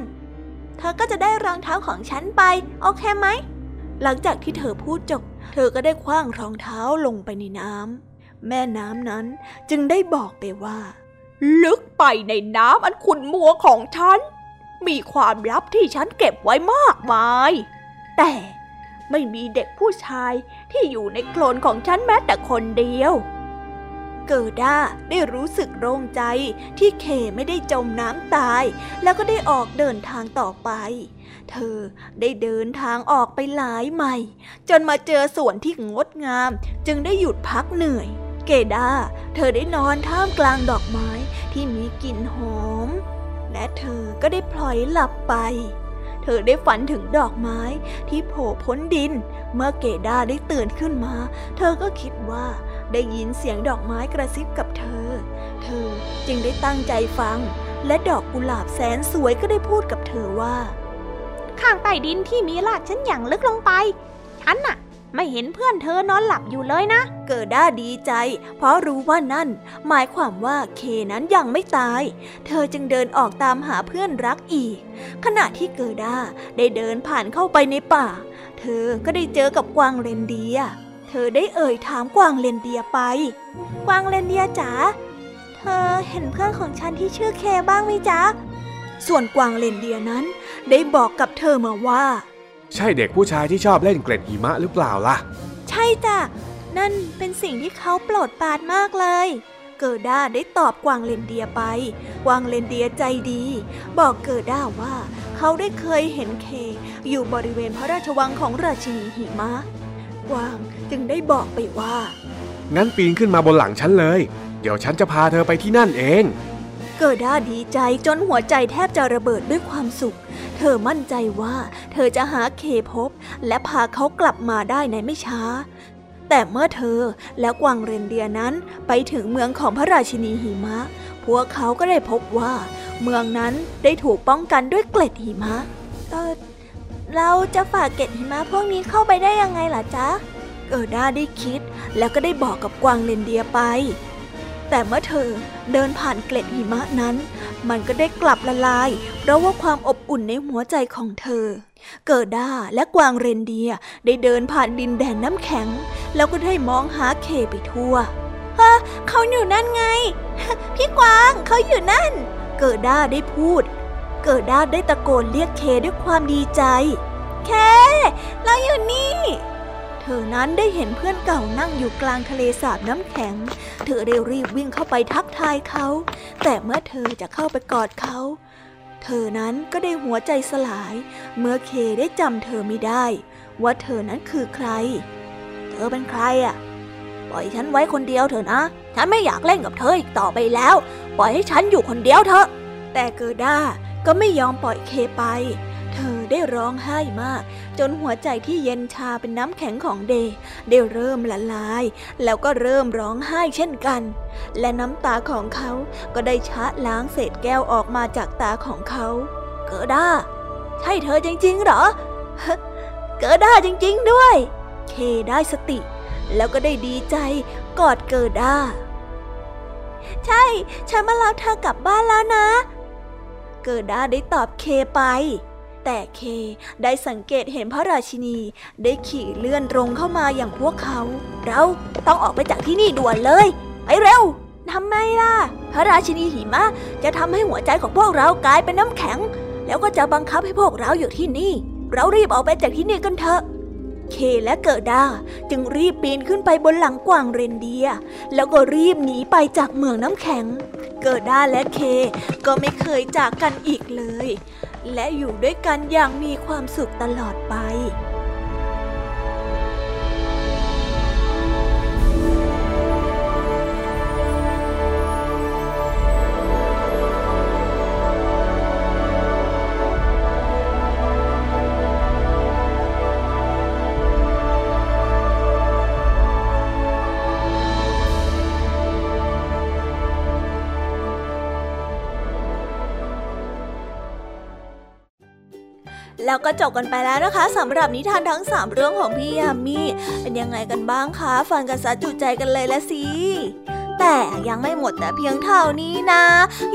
เธอก็จะได้รองเท้าของฉันไป โอเคไหม หลังจากที่เธอพูดจบ เธอก็ได้คว้างรองเท้าลงไปในน้ำแม่น้ำนั้นจึงได้บอกไปว่า ลึกไปในน้ำอันขุ่นมัวของฉัน มีความลับที่ฉันเก็บไว้มากมาย แต่ ไม่มีเด็กผู้ชายที่อยู่ในโคลนของฉันแม้แต่คนเดียว เกิด้าได้รู้สึกโล่งใจที่เคไม่ได้จมน้ำตาย แล้วก็ได้ออกเดินทางต่อไป เธอได้เดินทางออกไปหลายไมล์จนมาเจอสวนที่งดงาม จึงได้หยุดพักเหนื่อย เกดาเธอได้นอนท่ามกลางดอกไม้ที่มีกลิ่นหอม และเธอก็ได้พลอยหลับไป เธอได้ฝันถึงดอกไม้ที่โผล่พ้นดิน เมื่อเกดาได้ตื่นขึ้นมา เธอก็คิดว่าได้ยินเสียงดอกไม้กระซิบกับเธอ เธอจึงได้ตั้งใจฟัง และดอกกุหลาบแสนสวยก็ได้พูดกับเธอว่า ข้างใต้ดินที่มีลาดฉันอย่างลึกลงไป ฉันน่ะ ไม่เห็นเพื่อนเธอนอนหลับอยู่เลยนะ เกิดด้าดีใจ เพราะรู้ว่านั่น หมายความว่าเคนั้นยังไม่ตาย เธอจึงเดินออกตามหาเพื่อนรักอีก ขณะที่เกิดด้าได้เดินผ่านเข้าไปในป่า เธอก็ได้เจอกับกวางเรนเดีย เธอได้เอ่ยถามกวางเรนเดียไป กวางเรนเดียจ๋า เธอเห็นเพื่อนของฉันที่ชื่อเคบ้างไหมจ๊ะ ส่วนกวางเรนเดียนั้น ได้บอกกับเธอมาว่า ใช่เด็กผู้ชายที่ชอบเล่นเกล็ดหิมะหรือเปล่าล่ะ ใช่จ้ะ นั่นเป็นสิ่งที่เขาโปรดปรานมากเลย เกิดด้าได้ตอบกวางเลนเดียไป กวางเลนเดียใจดี บอกเกิดด้าว่า เขาได้เคยเห็นเค อยู่บริเวณพระราชวังของราชินีหิมะ กวางจึงได้บอกไปว่า งั้นปีนขึ้นมาบนหลังฉันเลย เดี๋ยวฉันจะพาเธอไปที่นั่นเอง เกิดด้าดีใจจนหัวใจแทบจะระเบิดด้วยความสุข เธอมั่นใจว่าเธอจะหาเคพบ และพาเขากลับมาได้ในไม่ช้า แต่เมื่อเธอและกวางเรนเดียนั้นไปถึงเมืองของพระราชินีหิมะ พวกเขาก็ได้พบว่า เมืองนั้นได้ถูกป้องกันด้วยเกล็ดหิมะเออเราจะฝากเกล็ดหิมะพวกนี้เข้าไปได้ยังไงล่ะจ๊ะ เกิดด้าได้คิด แล้วก็ได้บอกกับกวางเรนเดียไป แต่เมื่อเธอเดินผ่านเกล็ดหิมะนั้น มันก็ได้กลับละลาย เพราะว่าความอบอุ่นในหัวใจของเธอ เกิดด้าและกวางเรนเดียได้เดินผ่านดินแดนน้ำแข็ง แล้วก็ได้มองหาเคไปทั่วฮะเขาอยู่นั่นไง พี่กวางเขาอยู่นั่น เกิดด้าได้พูด เกิดด้าได้ตะโกนเรียกเคด้วยความดีใจ เค เราอยู่นี่ เธอนั้นได้เห็นเพื่อนเก่านั่งอยู่กลางทะเลสาบน้ำแข็ง เธอได้รีบวิ่งเข้าไปทักทายเขา แต่เมื่อเธอจะเข้าไปกอดเขา เธอนั้นก็ได้หัวใจสลาย เมื่อเคได้จำเธอไม่ได้ ว่าเธอนั้นคือใคร เธอเป็นใครอะ ปล่อยฉันไว้คนเดียวเถอะนะ ฉันไม่อยากเล่นกับเธออีกต่อไปแล้ว ปล่อยให้ฉันอยู่คนเดียวเถอะ แต่เกิด้าก็ไม่ยอมปล่อยเคไป เธอได้ร้องไห้มาก จนหัวใจที่เย็นชาเป็นน้ำแข็งของเดได้เริ่มละลาย แล้วก็เริ่มร้องไห้เช่นกัน และน้ำตาของเขาก็ได้ชะล้างเศษแก้วออกมาจากตาของเขาเกิด้า ใช่เธอจริง ๆ เหรอ เกิดได้จริง ๆ ด้วย เคได้สติ แล้วก็ได้ดีใจกอดเกิด้า ใช่ ฉันมารับเธอกลับบ้านแล้วนะ เกิดด้าได้ตอบเคไป แต่เคได้สังเกตเห็นพระราชินี ได้ขี่เลื่อนตรงเข้ามาอย่างพวกเขา เราต้องออกไปจากที่นี่ด่วนเลย ไปเร็วทำไมล่ะ พระราชินีหิมะจะทำให้หัวใจของพวกเรากลายเป็นน้ำแข็ง แล้วก็จะบังคับให้พวกเราอยู่ที่นี่ เรารีบออกไปจากที่นี่กันเถอะเคและเกิดดาจึงรีบปีนขึ้นไปบนหลังกวางเรนเดีย แล้วก็รีบหนีไปจากเมืองน้ำแข็ง เกิดดาและเคก็ไม่เคยจากกันอีกเลย และอยู่ด้วยกันอย่างมีความสุขตลอดไป แล้วก็จบกันไปแล้วนะคะสำหรับนิทานทั้ง 3 เรื่องของพี่ยามีเป็นยังไงกันบ้างคะ ฟังกันซะจุใจกันเลยละสิ แต่ยังไม่หมดแต่เพียงเท่านี้นะ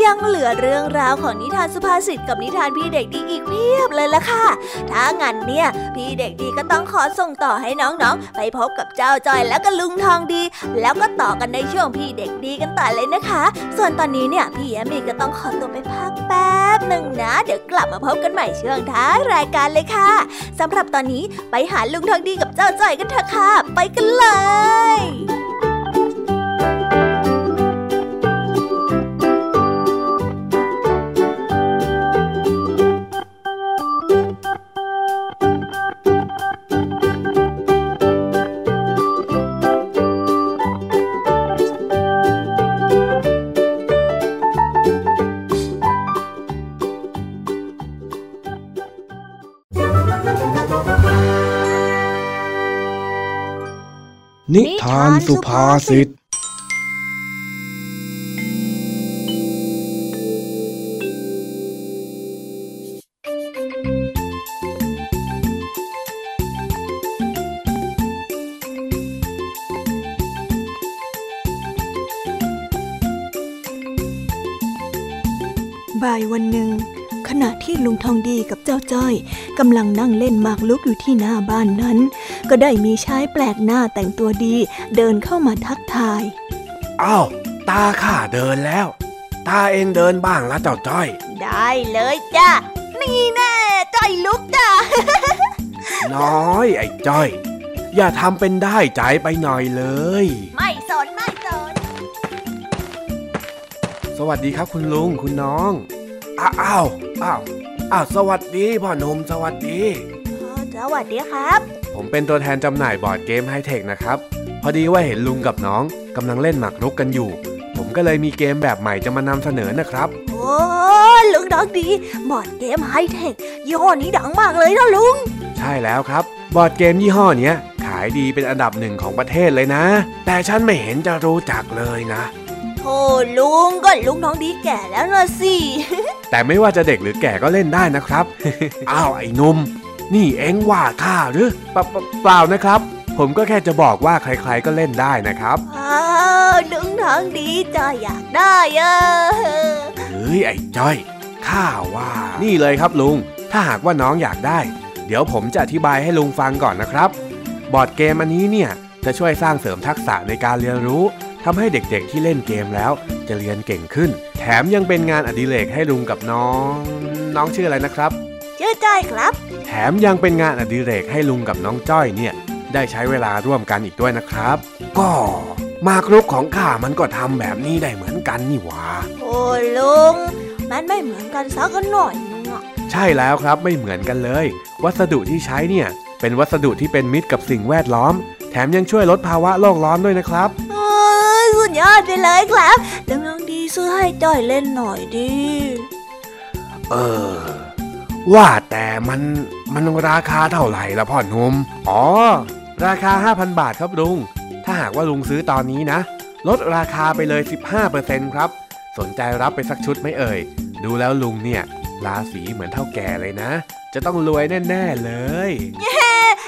ยังเหลือเรื่องราวของนิทานสุภาษิตกับนิทานพี่เด็กดีอีกเพียบเลยละค่ะ ถ้างั้นเนี่ย พี่เด็กดีก็ต้องขอส่งต่อให้น้องๆ ไปพบกับเจ้าจอยแล้วก็ลุงทองดี แล้วก็ต่อกันในช่วงพี่เด็กดีกันต่อเลยนะคะ ส่วนตอนนี้เนี่ยพี่แอมมี่ก็ต้องขอตัวไปพักแป๊บหนึ่งนะ เดี๋ยวกลับมาพบกันใหม่ช่วงท้ายรายการเลยค่ะสำหรับตอนนี้ไปหาลุงทองดีกับเจ้าจอยกันเถอะค่ะ ไปกันเลยานสุภาษิตบ่ายวันหนึ่ง ขณะที่ลุงทองดีกับเจ้าจ้อยกำลังนั่งเล่นหมากลุกอยู่ที่หน้าบ้านนั้น ก็ได้มีชายแปลกหน้าแต่งตัวดี เดินเข้ามาทักทาย อ้าวตาข้าเดินแล้ว ตาเองเดินบ้างละเจ้าจ้อย ได้เลยจ้ะนี่แน่จอยลุกจ้ะน้อยไอ้จ้อย อย่าทำเป็นได้ใจไปหน่อยเลย ไม่สนไม่สนสวัสดีครับคุณลุงคุณน้องอ้าวอ้าวอ้าวอ้าวสวัสดีพ่อหนุ่มสวัสดีสวัสดีครับ ผมเป็นตัวแทนจำหน่ายบอร์ดเกมไฮเทคนะครับ พอดีว่าเห็นลุงกับน้องกำลังเล่นหมากรุกกันอยู่ ผมก็เลยมีเกมแบบใหม่จะมานำเสนอนะครับ โอ้ลุงโชคดี บอร์ดเกมไฮเทคยี่ห้อนี้ดังมากเลยนะลุง ใช่แล้วครับ บอร์ดเกมยี่ห้อเนี้ยขายดีเป็นอันดับหนึ่งของประเทศเลยนะ แต่ฉันไม่เห็นจะรู้จักเลยนะโอ้ลุงก็ลุงน้องดีแก่แล้วนะสิ แต่ไม่ว่าจะเด็กหรือแก่ก็เล่นได้นะครับ อ้าวไอ้หนุ่ม นี่เอ็งว่าข้าหรือเปล่าเปล่าเปล่านะครับ ผมก็แค่จะบอกว่าใครๆก็เล่นได้นะครับอ้าวลุงน้องดีจะอยากได้อะเฮ้ยไอ้จ้อยข้าว่า นี่เลยครับลุง ถ้าหากว่าน้องอยากได้ เดี๋ยวผมจะอธิบายให้ลุงฟังก่อนนะครับ บอร์ดเกมอันนี้เนี่ยจะช่วยสร้างเสริมทักษะในการเรียนรู้ทำให้เด็กๆที่เล่นเกมแล้ว จะเรียนเก่งขึ้น แถมยังเป็นงานอดิเรกให้ลุงกับน้อง น้องชื่ออะไรนะครับ ชื่อจ้อยครับ แถมยังเป็นงานอดิเรกให้ลุงกับน้องจ้อยเนี่ย ได้ใช้เวลาร่วมกันอีกด้วยนะครับ ก็หมากรุกของข้ามันก็ทำแบบนี้ได้เหมือนกันนี่หว่า โอ้ลุง มันไม่เหมือนกันสักหน่อยนึงอะใช่แล้วครับไม่เหมือนกันเลย วัสดุที่ใช้เนี่ย เป็นวัสดุที่เป็นมิตรกับสิ่งแวดล้อม แถมยังช่วยลดภาวะโลกร้อนด้วยนะครับเอ้ยสุดยอดไปเลยครับลุงน้องดีซื้อให้จ้อยเล่นหน่อยดิ เออ ว่าแต่มันมันราคาเท่าไหร่ละพ่อหนุ่มอ๋อ ราคา 5,000 บาทครับลุง ถ้าหากว่าลุงซื้อตอนนี้นะ ลดราคาไปเลย 15%ครับ สนใจรับไปสักชุดไหมเอ่ย ดูแล้วลุงเนี่ยราศีเหมือนเท่าแก่เลยนะ จะต้องรวยแน่ ๆ เลย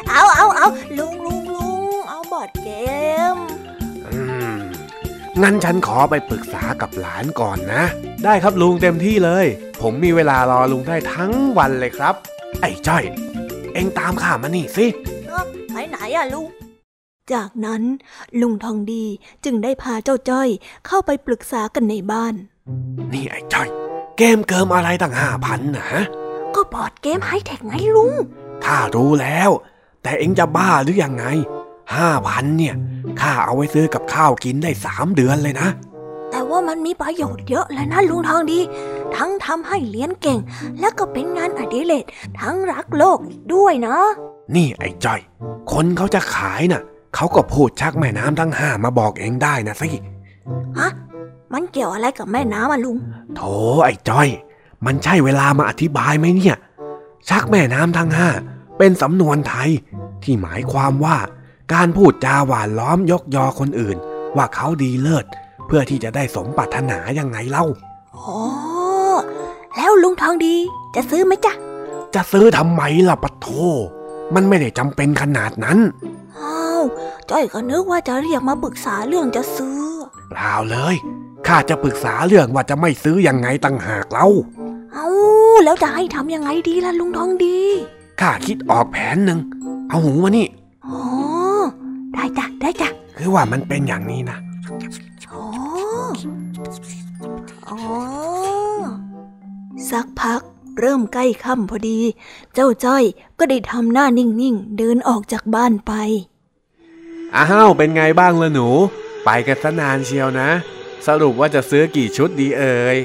เอาเอาเอาลุงลุงลุงเอาบอร์ดเกม งั้นฉันขอไปปรึกษากับหลานก่อนนะ ได้ครับลุงเต็มที่เลย ผมมีเวลารอลุงได้ทั้งวันเลยครับ ไอ้จ้อย เอ็งตามข้ามานี่สิไปไหนอะลุง จากนั้นลุงทองดีจึงได้พาเจ้าจ้อยเข้าไปปรึกษากันในบ้าน นี่ไอ้จ้อย เกมเกิมอะไรตั้งห้าพันนะฮะก็บอร์ดเกมไฮเทคไงลุงข้ารู้แล้ว แต่เอ็งจะบ้าหรือยังไง ห้าพันเนี่ยข้าเอาไว้ซื้อกับข้าวกินได้สามเดือนเลยนะ แต่ว่ามันมีประโยชน์เยอะเลยนะลุงทองดี ทั้งทำให้เรียนเก่ง แล้วก็เป็นงานอดิเรกทั้งรักโลกอีกด้วยนะ นี่ไอ้จ้อย คนเขาจะขายน่ะเขาก็พูดชักแม่น้ำทั้งห้ามาบอกเองได้นะสิฮะมันเกี่ยวอะไรกับแม่น้ำอะลุง โถไอ้จ้อย มันใช่เวลามาอธิบายไหมเนี่ย ชักแม่น้ำทั้งห้าเป็นสำนวนไทยที่หมายความว่า การพูดจาหวานล้อมยกยอคนอื่น ว่าเขาดีเลิศ เพื่อที่จะได้สมปรารถนายังไงเล่าอ๋อแล้วลุงทองดีจะซื้อไหมจ๊ะ จะซื้อทำไมล่ะปะโท มันไม่ได้จำเป็นขนาดนั้นอ้าวจ้อยก็นึกว่าจะเรียกมาปรึกษาเรื่องจะซื้อเปล่าเลยข้าจะปรึกษาเรื่องว่าจะไม่ซื้อยังไงตั้งหากเล่าเอาแล้วจะให้ทำยังไงดีล่ะลุงทองดีข้าคิดออกแผนหนึ่งเอาหูมานี่อ๋อ ได้จ้ะได้จ้ะคือว่ามันเป็นอย่างนี้นะอ๋ออ๋อสักพักเริ่มใกล้ค่ำพอดี เจ้าจ้อยก็ได้ทำหน้านิ่งๆ เดินออกจากบ้านไป อ้าว เป็นไงบ้างล่ะหนู ไปกันซะนานเชียวนะ สรุปว่าจะซื้อกี่ชุดดีเอ่ย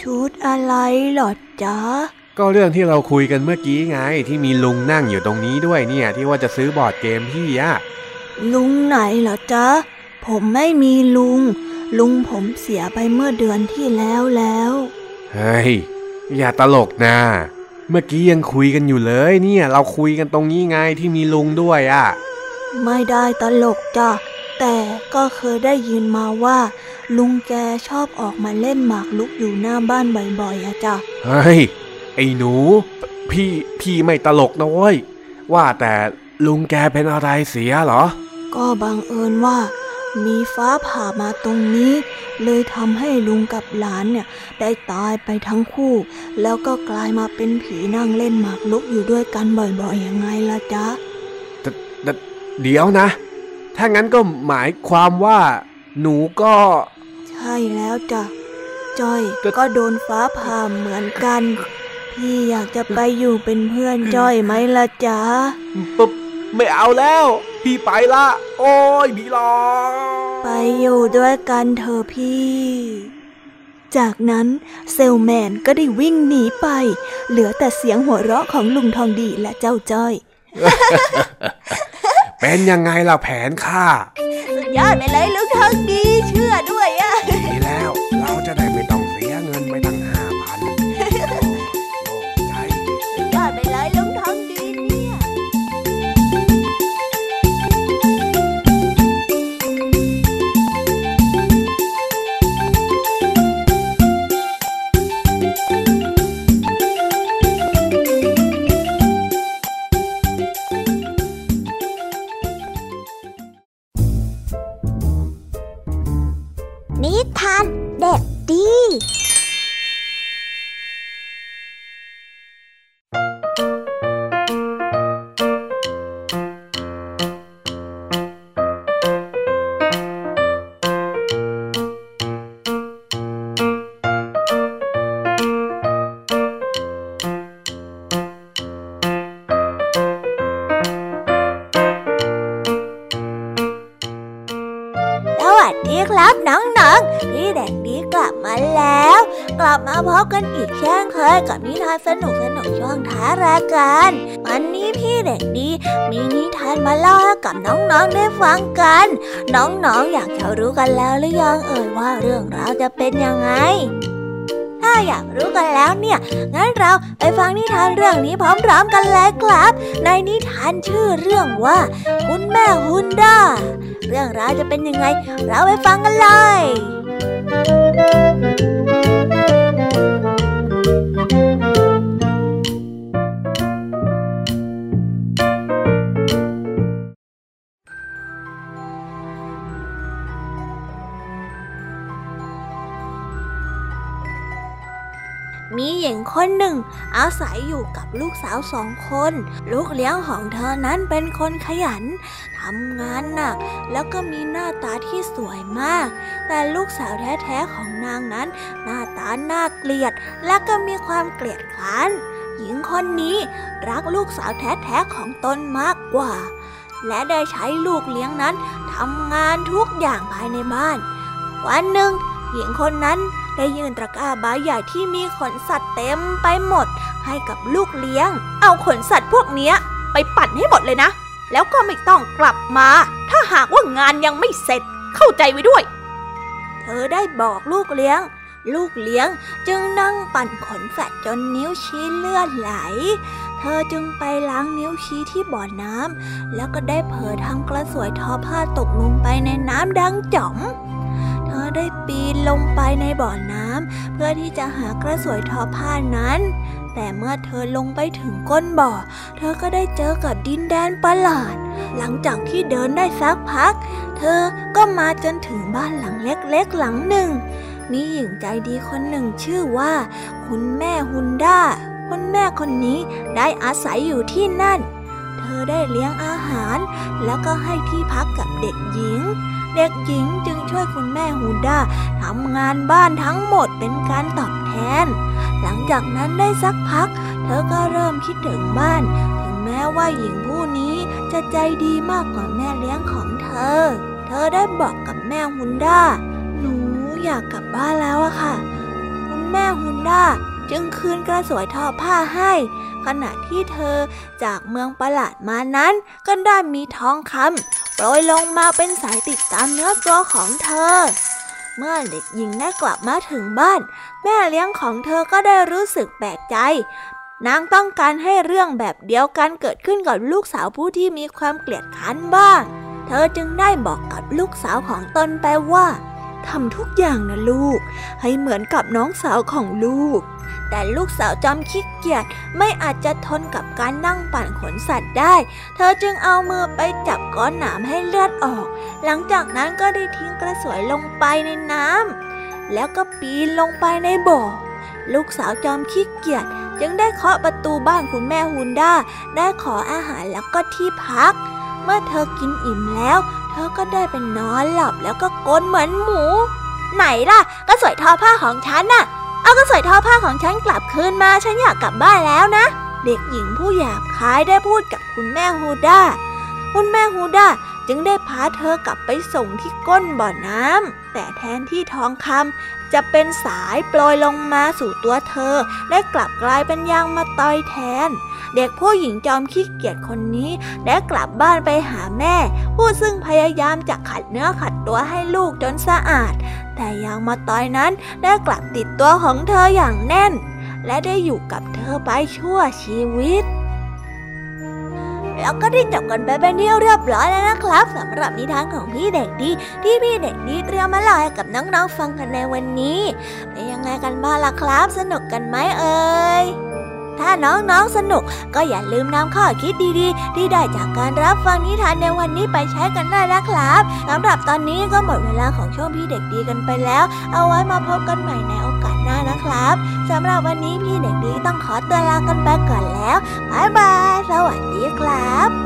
ชุดอะไรหรอจ๊ะ ก็เรื่องที่เราคุยกันเมื่อกี้ไงที่มีลุงนั่งอยู่ตรงนี้ด้วยเนี่ย ที่ว่าจะซื้อบอร์ดเกมพี่อะ ลุงไหนเหรอจ๊ะ ผมไม่มีลุง ลุงผมเสียไปเมื่อเดือนที่แล้วแล้ว เฮ้ย อย่าตลกนะ เมื่อกี้ยังคุยกันอยู่เลยเนี่ย เราคุยกันตรงนี้ไงที่มีลุงด้วยอะไม่ได้ตลกจ้ะ แต่ก็เคยได้ยินมาว่า ลุงแกชอบออกมาเล่นหมากลุกอยู่หน้าบ้านบ่อยๆอะจ้ะ เฮ้ย ไอ้หนู พี่พี่ไม่ตลกนะเว้ยว่าแต่ลุงแกเป็นอะไรเสียเหรอ ก็บังเอิญว่า มีฟ้าผ่ามาตรงนี้ เลยทำให้ลุงกับหลานเนี่ยได้ตายไปทั้งคู่ แล้วก็กลายมาเป็นผีนั่งเล่นหมากลุกอยู่ด้วยกันบ่อยๆยังไงล่ะจ๊ะแต่แต่เดี๋ยวนะ ถ้างั้นก็หมายความว่า หนูก็ ใช่แล้วจ้ะจ้อยก็ก็โดนฟ้าผ่าเหมือนกัน พี่อยากจะไปอยู่เป็นเพื่อนจ้อยไหมล่ะจ๊ะปุ๊บไม่เอาแล้ว พี่ไปละ โอ้ยพี่รอไปอยู่ด้วยกันเถอะพี่ จากนั้นเซลแมนก็ได้วิ่งหนีไป เหลือแต่เสียงหัวเราะของลุงทองดีและเจ้าจ้อย เป็นยังไงล่ะแผนข้าสุดยอดไปเลยลุงทองดีเชื่อด้วยอะ กับนิทานสนุกสนุกช่วงท้ารายการวันนี้พี่เด็กดีมีนิทานมาเล่าให้กับน้องๆได้ฟังกัน น้องๆอยากจะรู้กันแล้วหรือยังเอ่ยว่าเรื่องราวจะเป็นยังไง ถ้าอยากรู้กันแล้วเนี่ยงั้นเราไปฟังนิทานเรื่องนี้พร้อมๆกันเลยครับ ในนิทานชื่อเรื่องว่า คุณแม่ฮุนด้าเรื่องราวจะเป็นยังไง เราไปฟังกันเลยค นึ่ง อาศัยอยู่กับลูกสาวสองคน ลูกเลี้ยงของเธอนั้นเป็นคนขยันทำงานหนัก แล้วก็มีหน้าตาที่สวยมาก แต่ลูกสาวแท้ๆของนางนั้น หน้าตาน่าเกลียด และก็มีความเกลียดคร้านหญิงคนนี้รักลูกสาวแท้ๆของตนมากกว่า และได้ใช้ลูกเลี้ยงนั้นทำงานทุกอย่างภายในบ้าน วันหนึ่ง หญิงคนนั้น ได้ยื่นตะกร้าใบใหญ่ที่มีขนสัตว์เต็มไปหมด ให้กับลูกเลี้ยง เอาขนสัตว์พวกเนี้ย ไปปั่นให้หมดเลยนะ แล้วก็ไม่ต้องกลับมา ถ้าหากว่างานยังไม่เสร็จ เข้าใจไว้ด้วย เธอได้บอกลูกเลี้ยง ลูกเลี้ยงจึงนั่งปั่นขนสัตว์จนนิ้วชี้เลือดไหล เธอจึงไปล้างนิ้วชี้ที่บ่อน้ำแล้วก็ได้เผลอทำกระสวยทอผ้าตกลงไปในน้ำดังจ๋อม อได้ปีนลงไปในบ่อน้ำเพื่อที่จะหากระสวยทอผ้านั้น แต่เมื่อเธอลงไปถึงก้นบ่อ เธอก็ได้เจอกับดินแดนประหลาด หลังจากที่เดินได้สักพัก เธอก็มาจนถึงบ้านหลังเล็กๆหลังหนึ่ง มีหญิงใจดีคนหนึ่งชื่อว่า คุณแม่ฮุนด้าคุณแม่คนนี้ได้อาศัยอยู่ที่นั่น เธอได้เลี้ยงอาหาร แล้วก็ให้ที่พักกับเด็กหญิง เด็กหญิงจึงช่วยคุณแม่ฮุนด้าทำงานบ้านทั้งหมดเป็นการตอบแทน หลังจากนั้นได้สักพัก เธอก็เริ่มคิดถึงบ้าน ถึงแม้ว่าหญิงผู้นี้จะใจดีมากกว่าแม่เลี้ยงของเธอ เธอได้บอกกับแม่ฮุนด้า หนูอยากกลับบ้านแล้วอะค่ะ คุณแม่ฮุนด้าจึงคืนกระสวยทอผ้าให้ ขณะที่เธอจากเมืองประหลาดมานั้น ก็ได้มีทองคำ โปรยลงมาเป็นสายติดตามเนื้อตัวของเธอ เมื่อเด็กหญิงได้กลับมาถึงบ้าน แม่เลี้ยงของเธอก็ได้รู้สึกแปลกใจ นางต้องการให้เรื่องแบบเดียวกันเกิดขึ้นกับลูกสาวผู้ที่มีความเกลียดค้านบ้าง เธอจึงได้บอกกับลูกสาวของตนไปว่าทำทุกอย่างนะลูก ให้เหมือนกับน้องสาวของลูก แต่ลูกสาวจอมขี้เกียจไม่อาจจะทนกับการนั่งปั่นขนสัตว์ได้ เธอจึงเอามือไปจับก้อนหนามให้เลือดออก หลังจากนั้นก็ได้ทิ้งกระสวยลงไปในน้ำแล้วก็ปีนลงไปในบ่อ ลูกสาวจอมขี้เกียจจึงได้เคาะประตูบ้านคุณแม่ฮุนด้า ได้ขออาหารแล้วก็ที่พัก เมื่อเธอกินอิ่มแล้ว เธอก็ได้เป็นนอนหลับแล้วก็กลนเหมือนหมู ไหนล่ะกระสวยทอผ้าของฉันน่ะ เอากระสวยทอผ้าของฉันกลับคืนมา ฉันอยากกลับบ้านแล้วนะ เด็กหญิงผู้หยาบคายได้พูดกับคุณแม่ฮูด้า คุณแม่ฮูด้าจึงได้พาเธอกลับไปส่งที่ก้นบ่อน้ำ แต่แทนที่ทองคำจะเป็นสายโปรยลงมาสู่ตัวเธอ ได้กลับกลายเป็นยางมาตอยแทน เด็กผู้หญิงจอมขี้เกียจคนนี้ได้กลับบ้านไปหาแม่ ผู้ซึ่งพยายามจะขัดเนื้อขัดตัวให้ลูกจนสะอาด แต่ยางมาตอยนั้นได้กลับติดตัวของเธออย่างแน่น และได้อยู่กับเธอไปชั่วชีวิต แล้วก็ได้จบกันไปเป็นที่เรียบร้อยแล้วนะครับสำหรับนิทานของพี่เด็กดีที่พี่เด็กดีเตรียมมาเล่าให้กับน้องๆฟังกันในวันนี้ เป็นยังไงกันบ้างล่ะครับ สนุกกันไหมเอ่ย ถ้าน้องๆสนุกก็อย่าลืมนำข้อคิดดีๆ ที่ได้จากการรับฟังนิทานในวันนี้ไปใช้กันได้นะครับสำหรับตอนนี้ก็หมดเวลาของช่วงพี่เด็กดีกันไปแล้ว เอาไว้มาพบกันใหม่ในโอกาสหน้านะครับสำหรับวันนี้พี่เด็กดีต้องขอตัวลากันไปก่อนแล้วบายบายสวัสดีครับ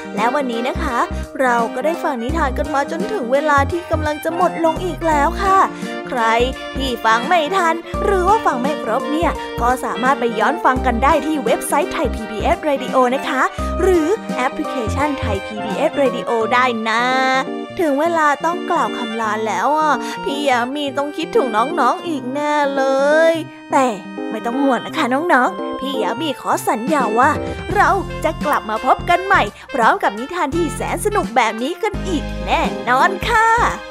และวันนี้นะคะ เราก็ได้ฟังนิทานกันมาจนถึงเวลาที่กำลังจะหมดลงอีกแล้วค่ะ ใครที่ฟังไม่ทัน หรือว่าฟังไม่ครบเนี่ย ก็สามารถไปย้อนฟังกันได้ที่เว็บไซต์ไทย PBS Radio นะคะ หรือแอปพลิเคชันไทย PBS Radio ได้นะ ถึงเวลาต้องกล่าวคำลาแล้วอะพี่ยามีต้องคิดถึงน้องๆอีกแน่เลย แต่ไม่ต้องห่วงนะคะน้องๆ พี่ยามีขอสัญญาว่า เราจะกลับมาพบกันใหม่ พร้อมกับนิทานที่แสนสนุกแบบนี้กันอีกแน่นอนค่ะ